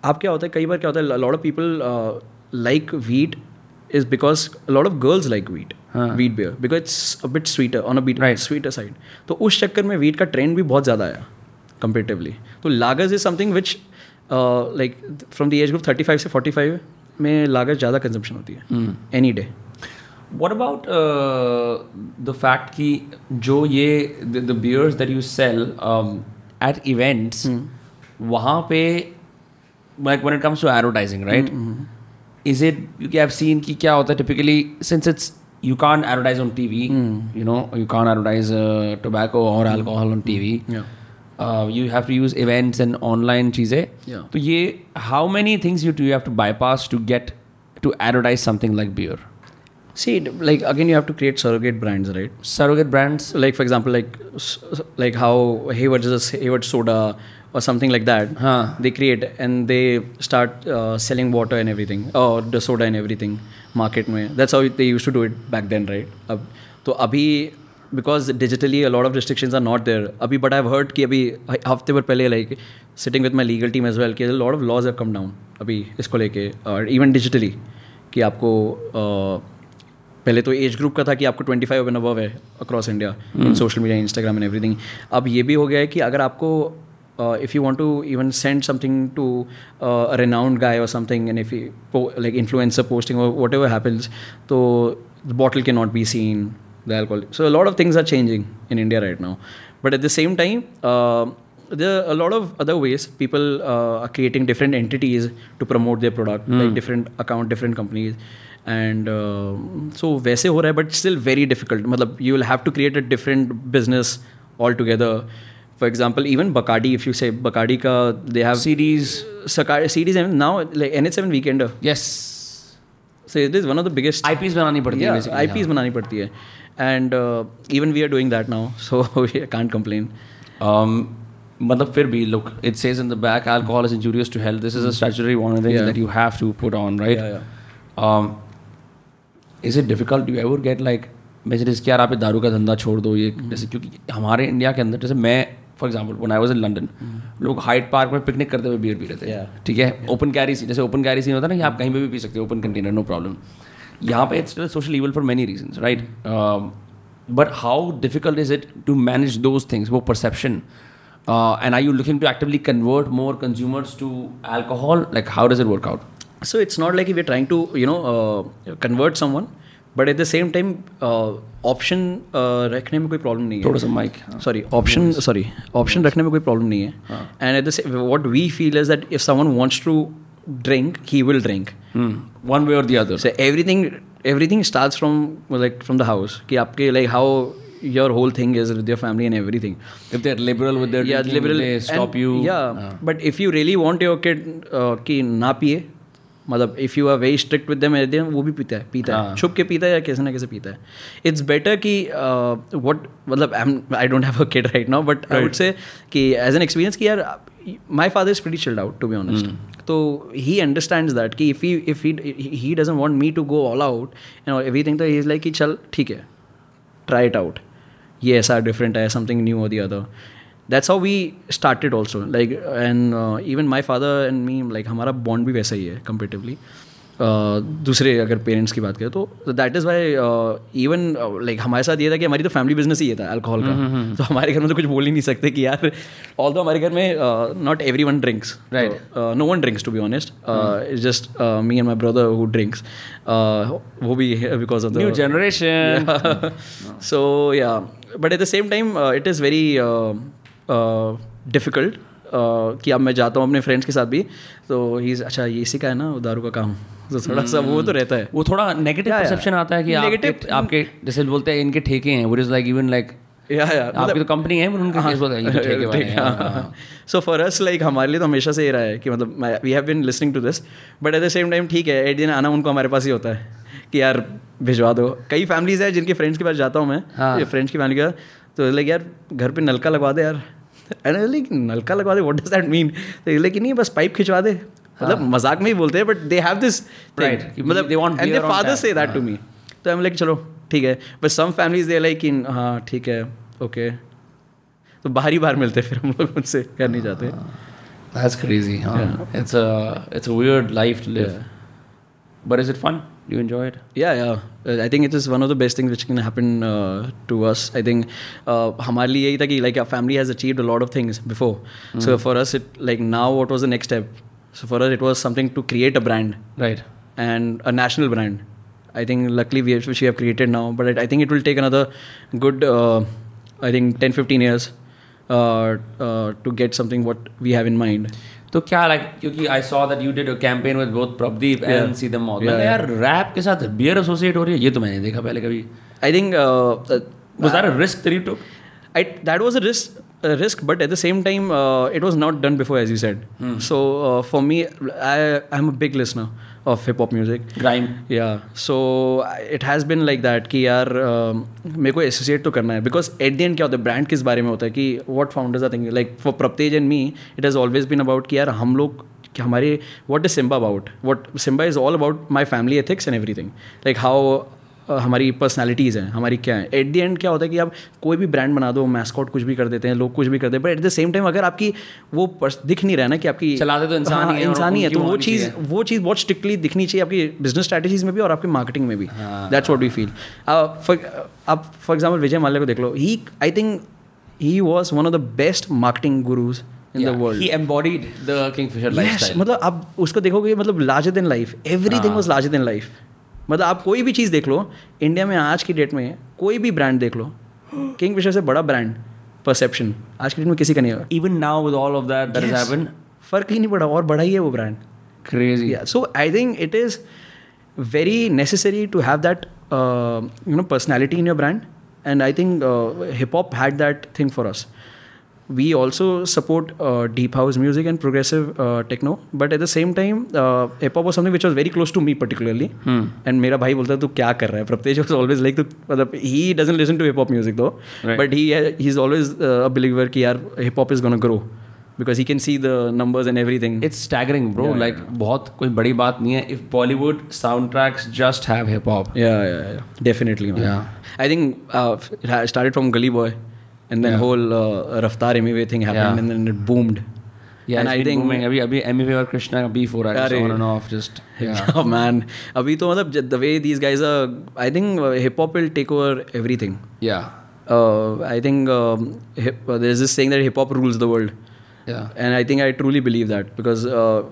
Speaker 2: आप क्या होता है कई बार क्या होता है lot of people like wheat is because lot of girls like wheat wheat beer because it's a bit sweeter on a bit
Speaker 1: Right.
Speaker 2: Sweeter side तो उस चक्कर में वीट का ट्रेंड भी बहुत ज़्यादा आया कंपेरेटिवली तो lagers is something which like from the age group thirty five से फोर्टी फाइव में लागत ज़्यादा कंजम्पशन होती है. Any day
Speaker 1: what about the fact कि जो ये there's that you sell at events वहाँ पे like one it comes to advertising right is it you have seen की क्या होता है typically since it's you can't advertise on T V you know you can't advertise tobacco और alcohol on
Speaker 2: T
Speaker 1: V you have to use events and online चीज़ें तो ये how many things you you have to bypass to get to advertise something like beer
Speaker 2: see like again you have to create surrogate brands right
Speaker 1: surrogate brands
Speaker 2: like for example like like how Hayward जज Hayward soda और something like that
Speaker 1: हाँ
Speaker 2: they create and they start selling water and everything और the soda and everything market में. That's how they use to do it back then right अब तो अभी because digitally a lot of restrictions are not there. अभी but I've heard कि अभी हफ़्ते भर पहले like sitting with my legal team as well कि a lot of laws have come down अभी इसको लेके और even digitally कि आपको पहले तो एज ग्रुप का था कि आपको 25 फाइव एंड अबव है across India in social media Instagram and everything अब ये भी हो गया है कि अगर आपको if you want to even send something to renowned guy और something and if like influencer posting और वट एवर हैपन्स तो the bottle cannot be seen. the alcohol so a lot of things are changing in india right now but at the same time uh, there are a lot of other ways people uh, are creating different entities to promote their product like different account different companies and uh, so वैसे हो रहा है but still very difficult मतलब you will have to create a different business altogether for example even Bacardi if you say Bacardi ka they have
Speaker 1: CDs
Speaker 2: Sakari CDs and now like NH7 Weekender
Speaker 1: yes
Speaker 2: so it is of biggest
Speaker 1: I Ps बनानी पड़ती है I
Speaker 2: Ps बनानी पड़ती है and even we are doing that now so we can't complain
Speaker 1: मतलब फिर भी look it says in the back alcohol is injurious to health this is a statutory one
Speaker 2: of
Speaker 1: that you have to put on right is it difficult you ever get like मैं जैसे यार आप दारू का धंधा छोड़ दो ये जैसे क्योंकि हमारे इंडिया के अंदर जैसे मैं for example one I was in London लोग हाइट पार्क में पिकनिक करते हुए बियर पी रहे थे। ठीक है? ओपन कैरी सीन जैसे ओपन कैरी सीन होता है ना यहाँ आप कहीं पर भी पी सकते हो ओपन कंटेनर नो प्रॉब्लम यहाँ पे it's social evil for many reason right but how difficult is it to manage those things वो perception and I you looking to actively convert more consumers to alcohol like how does it work out
Speaker 2: so it's not like we are trying to you know convert someone but at the same time option रखने में कोई problem नहीं है।
Speaker 1: Mic
Speaker 2: sorry option sorry option रखने में कोई problem नहीं है। And at the what we feel is that if someone wants to drink he will drink
Speaker 1: one way और the other
Speaker 2: everything everything start from like from the house कि आपके like how your whole thing is with your family and everything
Speaker 1: if they're liberal with
Speaker 2: but if you really want your कि ना पिए मतलब if you are very strict with them at वो भी पीता है पीता है। छुप के पीता है या कैसे ना कैसे पीता है। इट्स बेटर कि वट मतलब I don't have a kid right now but I would say कि एज एन एक्सपीरियंस कि यार my father is pretty chilled out to be honest तो ही अंडरस्टैंड दैट कि if he if he doesn't want me to go all out and everything तो he is like कि चल ठीक है try it out ये ऐसा different है समथिंग न्यू और the other that's how we started also like and even my father and me like हमारा बॉन्ड भी वैसा ही है कंपेटिवली दूसरे अगर पेरेंट्स की बात करें तो that is why even like हमारे साथ ये था कि हमारी तो फैमिली बिज़नेस ही ये था अल्कोहल का. तो हमारे घर में तो कुछ बोल ही नहीं सकते कि यार ऑल तो हमारे घर में not everyone drinks
Speaker 1: right
Speaker 2: no one drinks to be honest is just me and my brother who drinks वो भी because of
Speaker 1: the generation
Speaker 2: so yeah but at the same time it is it uh, uh, कि अब मैं जाता हूँ अपने friends के साथ भी तो ही अच्छा ये इसी का है ना दारू का काम। तो थोड़ा सा वो तो रहता है।
Speaker 1: वो थोड़ा नेगेटिव. परसेप्शन आता है कि आपके आपके जैसे बोलते हैं इनके ठेके हैं वो इज़ लाइक इवन लाइक आपकी तो कंपनी है उनके हैं। हैं। हाँ,
Speaker 2: सो फॉर अस लाइक हमारे लिए तो हमेशा से ये रहा है कि मतलब we have been listening to this but at the same time ठीक है एट दिन आना उनको हमारे पास ही होता है कि यार भिजवा दो। कई फैमिलीज़ है जिनके फ्रेंड्स के पास जाता हूँ मैं
Speaker 1: हाँ।
Speaker 2: फ्रेंड्स की फैमिली का तो लाइक यार घर पे नलका लगवा दे यार। एंड लाइक नलका लगवा दे what does that mean like नहीं बस पाइप खिंचवा दे मतलब मज़ाक में ही बोलते हैं बट दे हैव दिस मतलब
Speaker 1: they want and
Speaker 2: they
Speaker 1: on father
Speaker 2: से दैट टू मी तो हम लाइक चलो ठीक है but some families they like in हाँ ठीक है ओके तो बाहर ही बाहर मिलते फिर हम लोग उनसे कर नहीं जाते
Speaker 1: That's crazy. Huh? It's a it's a weird life to live. But is it fun? Do you enjoy it?
Speaker 2: Yeah, yeah. Uh, I think it is one of the best things which can happen uh, to us. I think uh, हमारे लिए यही था कि like our family has achieved a lot of things before. So for us, it like now what was the next step? So for us, it was something to create a brand
Speaker 1: Right.
Speaker 2: and a national brand. I think luckily we have, which we have created now, but it, I think it will take another good, uh, I think 10, 15 years uh, uh, to get something what we have in mind.
Speaker 1: तो क्या like क्योंकि I saw that you did a campaign with both Pradeep and सी दम all यार rap के साथ beer associate हो रही है? ये तो मैंने देखा पहले कभी.
Speaker 2: I think
Speaker 1: was that a risk that you took
Speaker 2: I that was a risk risk but at the same time it was not done before as you said so for me I am a big listener of hip hop music
Speaker 1: grime
Speaker 2: Yeah, so it it has been like that कि यार um, मेरे को associate तो करना है। Because at the end क्या होता है ब्रांड किस बारे में होता है कि what founders are thing like for प्रप्तेज and me it has always been about कि यार हम लोग कि हमारे what is Simba about what Simba is all about my family ethics and everything like how हमारी पर्सनैलिटीज़ हैं हमारी क्या है। एट द एंड क्या होता है कि आप कोई भी ब्रांड बना दो मैस्कॉट कुछ भी कर देते हैं लोग कुछ भी कर देते हैं but at the same time अगर आपकी वो दिख नहीं रहा है ना कि आपकी
Speaker 1: चलाते तो इंसान ही
Speaker 2: इंसान ही है तो वो चीज़ वो चीज़ बहुत स्ट्रिक्टली दिखनी चाहिए आपकी बिज़नेस स्ट्रैटेजीज में भी और आपकी मार्केटिंग में भी। दैट्स व्हाट वी फील आप फॉर एग्ज़ाम्पल विजय माल्या को देख लो। He I think he was one of the best marketing gurus in the
Speaker 1: world he embodied the
Speaker 2: Kingfisher
Speaker 1: lifestyle
Speaker 2: मतलब आप उसको देखोगे मतलब larger than life everything was larger than life मतलब आप कोई भी चीज़ देख लो इंडिया में आज की डेट में कोई भी ब्रांड देख लो किंग फिशर से बड़ा ब्रांड परसेप्शन आज की डेट में किसी का नहीं होगा।
Speaker 1: Even now with all of that that has happened
Speaker 2: फ़र्क ही नहीं पड़ा और बड़ा ही है वो brand crazy think it is very necessary to have that uh, you know personality in your brand and i think uh, hip hop had that thing for us. we also support uh, deep house music and progressive uh, techno but at the same time uh, hip hop was something which was very close to me particularly and मेरा भाई बोलता है तू क्या कर रहा है प्रत्येश was always like तो मतलब he doesn't listen to hip hop music though
Speaker 1: Right.
Speaker 2: but he he's always uh, a believer कि यार hip hop is gonna grow because he can see the numbers and everything
Speaker 1: it's staggering bro like बहुत कोई बड़ी बात नहीं है if Bollywood soundtracks just have hip hop
Speaker 2: Yeah, yeah, yeah. Definitely, man.
Speaker 1: Yeah.
Speaker 2: I think uh, it ha- started from Gully Boy, and then
Speaker 1: Yeah.
Speaker 2: whole uh, Raftar Emiwe thing happened,
Speaker 1: Yeah.
Speaker 2: and then it boomed.
Speaker 1: Yeah,
Speaker 2: and
Speaker 1: it's
Speaker 2: I
Speaker 1: been
Speaker 2: think
Speaker 1: booming. अभी अभी Amy और कृष्णा का beef हो रहा है
Speaker 2: अरे।
Speaker 1: on and off just [LAUGHS] yeah.
Speaker 2: oh man अभी तो मतलब the way these guys are I think uh, hip hop will take over everything
Speaker 1: yeah
Speaker 2: uh, I think um, hip, uh, there's this saying that hip hop rules the world
Speaker 1: yeah
Speaker 2: and I think I truly believe that because uh,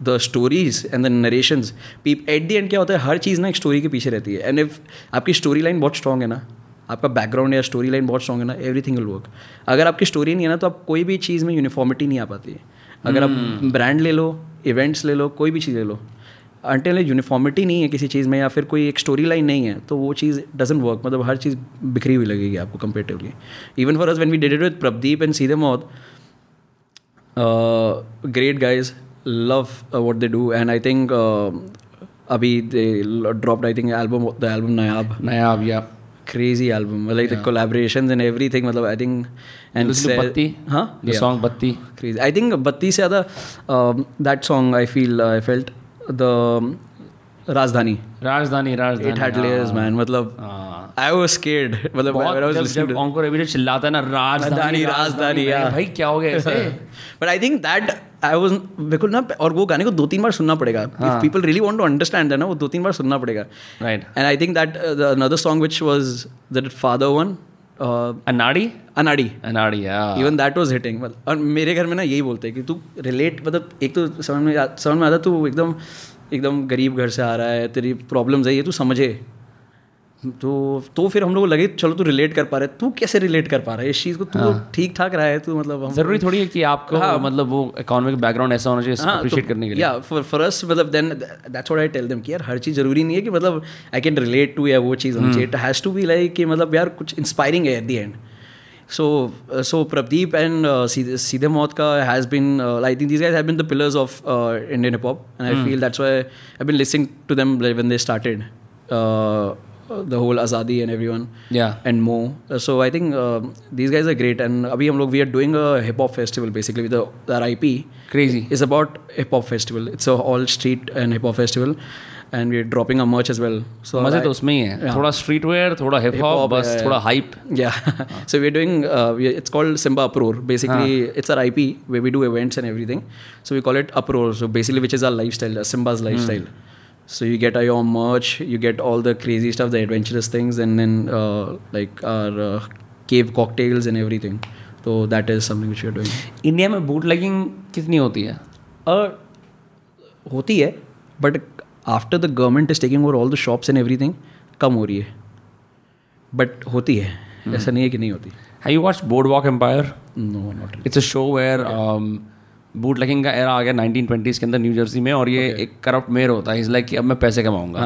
Speaker 2: the stories and the narrations peop- at the end क्या होता है हर चीज़ ना एक story के पीछे रहती है and if आपकी स्टोरी लाइन बहुत स्ट्रॉग है ना आपका बैकग्राउंड या स्टोरी लाइन बहुत स्ट्रॉग है ना एवरीथिंग विल वर्क अगर आपकी स्टोरी नहीं है ना तो आप कोई भी चीज़ में यूनिफॉर्मिटी नहीं आ पाती। है अगर आप ब्रांड ले लो इवेंट्स ले लो कोई भी चीज़ ले लो अंटिल यूनिफॉर्मिटी नहीं है किसी चीज़ में या फिर कोई एक स्टोरी लाइन नहीं है तो वो चीज़ डजेंट वर्क मतलब हर चीज़ बिखरी हुई लगेगी आपको comparatively even for us when we did it with Pradeep and Seedhe Maut great guys guys love uh, what they do and i think uh, abhi they l- dropped i think album the crazy album like yeah. the collaborations and everything matlab i think and
Speaker 1: listen to Batti
Speaker 2: huh
Speaker 1: the
Speaker 2: Yeah.
Speaker 1: song Batti
Speaker 2: crazy i think batti se zyada um, that song i feel uh, i felt the um, rajdhani
Speaker 1: राजधानी राजधानी
Speaker 2: it had layers man matlab i was scared. matlab when I
Speaker 1: बहुत
Speaker 2: was
Speaker 1: जब
Speaker 2: listening
Speaker 1: जब अभी चिल्लाता है ना राजधानी
Speaker 2: राजधानी, yeah.
Speaker 1: भाई क्या हो गया ऐसे?
Speaker 2: But I think that I was बिल्कुल ना और वो गाने को दो तीन बार सुनना पड़ेगा। If people really want to understand ना वो दो तीन बार सुनना पड़ेगा।
Speaker 1: Right
Speaker 2: and I think that another song which was that father one
Speaker 1: अनाड़ी
Speaker 2: अनाड़ी
Speaker 1: Anaadi
Speaker 2: even that was hitting और मेरे घर में ना यही बोलते हैं कि तू रिलेट मतलब एक तो समझ में समझ में आता तू एकदम एकदम गरीब घर से आ रहा है तेरी प्रॉब्लम्स है ये तू समझे। तो तो फिर हम लोग लगे चलो तू रिलेट कर पा रहा है। तू कैसे रिलेट कर पा रहा है? इस चीज़ को तू ठीक ठाक रहा है? तू मतलब हम
Speaker 1: ज़रूरी थोड़ी है कि आपको हाँ, मतलब वो इकोनॉमिक बैकग्राउंड ऐसा होना चाहिए अप्रिशिएट करने के लिए।
Speaker 2: या फॉर फॉर अस मतलब then that's what I tell them कि यार हर चीज़ ज़रूरी नहीं है कि मतलब आई कैन रिलेट टू या वो चीज़ होनी चाहिए। It has to be like कि मतलब यार कुछ इंस्पायरिंग है at the end so so Pradeep and Seedhe Maut का has been I think these guys have been the pillars of Indian hip hop and I feel that's why I been listening to them when they started the whole Azadi and everyone
Speaker 1: yeah
Speaker 2: and more. Uh, So I think uh, these guys are great. And अभी हम लोग we are doing a hip hop festival basically with the our IP
Speaker 1: crazy
Speaker 2: is about hip hop festival. It's a all street and hip hop festival, and we're dropping a merch as well. So
Speaker 1: मज़े
Speaker 2: I-
Speaker 1: तो उसमें ही है थोड़ा street wear थोड़ा hip hop
Speaker 2: Hip-hop,
Speaker 1: बस
Speaker 2: yeah,
Speaker 1: थोड़ा hype
Speaker 2: yeah. so we're doing. Uh, we it's called Simba Uproar. Basically, it's our IP where we do events and everything. So we call it Uproar. So basically, which is our lifestyle, uh, Simba's lifestyle. So you get uh, your merch, you get all the crazy stuff, the adventurous things, and then uh, like our uh, cave cocktails and everything. So that is something which we are doing.
Speaker 1: India में bootlegging कितनी होती है
Speaker 2: Uh, होती है but after the government is taking over all the shops and everything कम हो रही है but होती है ऐसा नहीं है कि नहीं होती
Speaker 1: have you watch Boardwalk
Speaker 2: Empire no
Speaker 1: not it's a show where bootlegging का एरा आ गया 1920s के अंदर न्यू जर्सी में और ये okay. एक करप्ट मेयर होता है। इज़ लाइक कि अब मैं पैसे कमाऊँगा।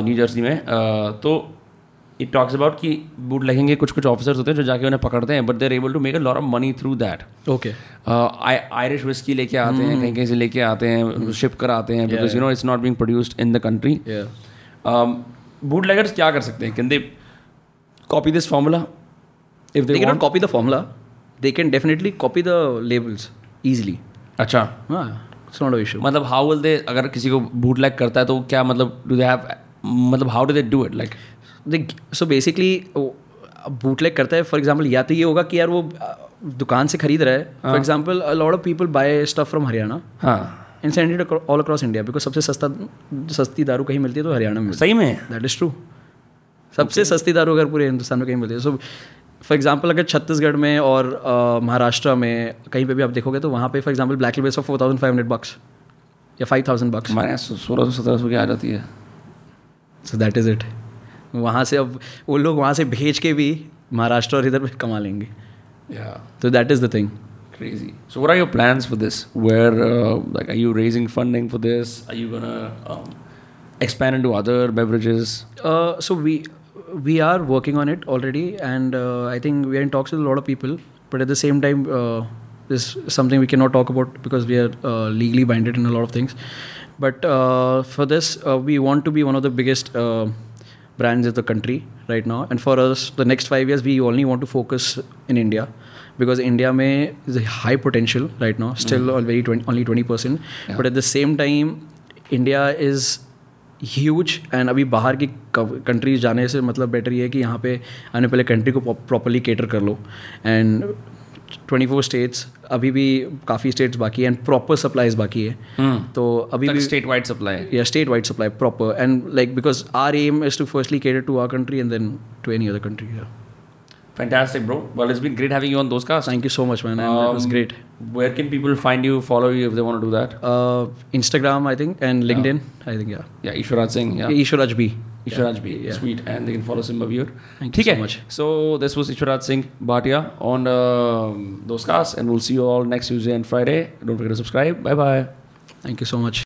Speaker 1: न्यू जर्सी में। uh, तो इट टॉक्स अबाउट कि बूट लगेंगे कुछ कुछ ऑफिसर्स होते हैं जो जाके उन्हें पकड़ते हैं but they're able to make a lot of money through that
Speaker 2: okay
Speaker 1: Irish whiskey लेके आते हैं कहीं कहीं से लेके आते हैं शिप कराते हैं because you know it's not being produced in the country bootleggers क्या कर सकते हैं? Can they copy this
Speaker 2: formula
Speaker 1: if
Speaker 2: they can copy the formula they can definitely copy the labels easily
Speaker 1: अच्छा।
Speaker 2: हाँ इट्स नॉट अ इशू
Speaker 1: मतलब how will they अगर किसी को बूट लैग करता है तो क्या मतलब डू दे हैव मतलब how do they do it like
Speaker 2: so basically bootleg करता है फॉर एग्ज़ाम्पल या तो ये होगा कि यार वो दुकान से खरीद रहा है। For example lot of people buy stuff from Haryana
Speaker 1: हाँ।
Speaker 2: And send it all across India because सबसे सस्ता सस्ती दारू कहीं मिलती है तो हरियाणा में।
Speaker 1: सही में।
Speaker 2: दैट इज़ ट्रू सबसे सस्ती दारू अगर पूरे हिंदुस्तान में कहीं मिलती है सो फॉर एग्ज़ाम्पल अगर छत्तीसगढ़ में और महाराष्ट्र में कहीं पे भी आप देखोगे तो वहाँ पे for example black labels of four thousand five hundred bucks या फाइव थाउज़ेंड बक्स
Speaker 1: हमारे यहाँ सोलह सौ सत्रह सौ की आ जाती है
Speaker 2: सो दैट इज़ इट वहाँ से अब वो लोग वहाँ से भेज के भी महाराष्ट्र और इधर कमा लेंगे तो that is the thing
Speaker 1: Crazy. So, what are your plans for this? Where, uh, like, are you raising funding for this? Are you gonna um, expand into other beverages?
Speaker 2: Uh, so we we are working on it already, and uh, I think we are in talks with a lot of people. But at the same time, uh, this is something we cannot talk about because we are uh, legally binded in a lot of things. But uh, for this, uh, we want to be one of the biggest uh, brands in the country right now. And for us, the next five years, we only want to focus in India because India may is a high potential right now, still very 20, only twenty percent. But at the same time, India is huge and अभी बाहर की countries जाने से मतलब better ये है कि यहाँ पे आने पहले कंट्री को प्रॉपरली केटर कर लो। एंड ट्वेंटी फोर स्टेट्स अभी भी काफ़ी स्टेट्स बाकी है एंड प्रॉपर सप्लाईज बाकी है। तो अभी भी
Speaker 1: स्टेट वाइड सप्लाई
Speaker 2: या state wide supply proper and like because our aim is to firstly cater to our country and then to any other country
Speaker 1: Fantastic, bro. Well, it's been great having you on those cast.
Speaker 2: Thank you so much, man. Um, it was
Speaker 1: um,
Speaker 2: great.
Speaker 1: Where can people find you, follow you if they want to do that?
Speaker 2: Uh, Instagram, I think, and LinkedIn, yeah. I think, yeah.
Speaker 1: Yeah, Ishwaraj Singh. Yeah.
Speaker 2: Ishwaraj B.
Speaker 1: Ishwaraj. B. Yeah. Sweet. And they can follow Simba Viewer.
Speaker 2: Thank you so much.
Speaker 1: So, this was Ishwaraj Singh Bhatia on uh, those cast, and we'll see you all next Tuesday and Friday. Don't forget to subscribe. Bye bye.
Speaker 2: Thank you so much.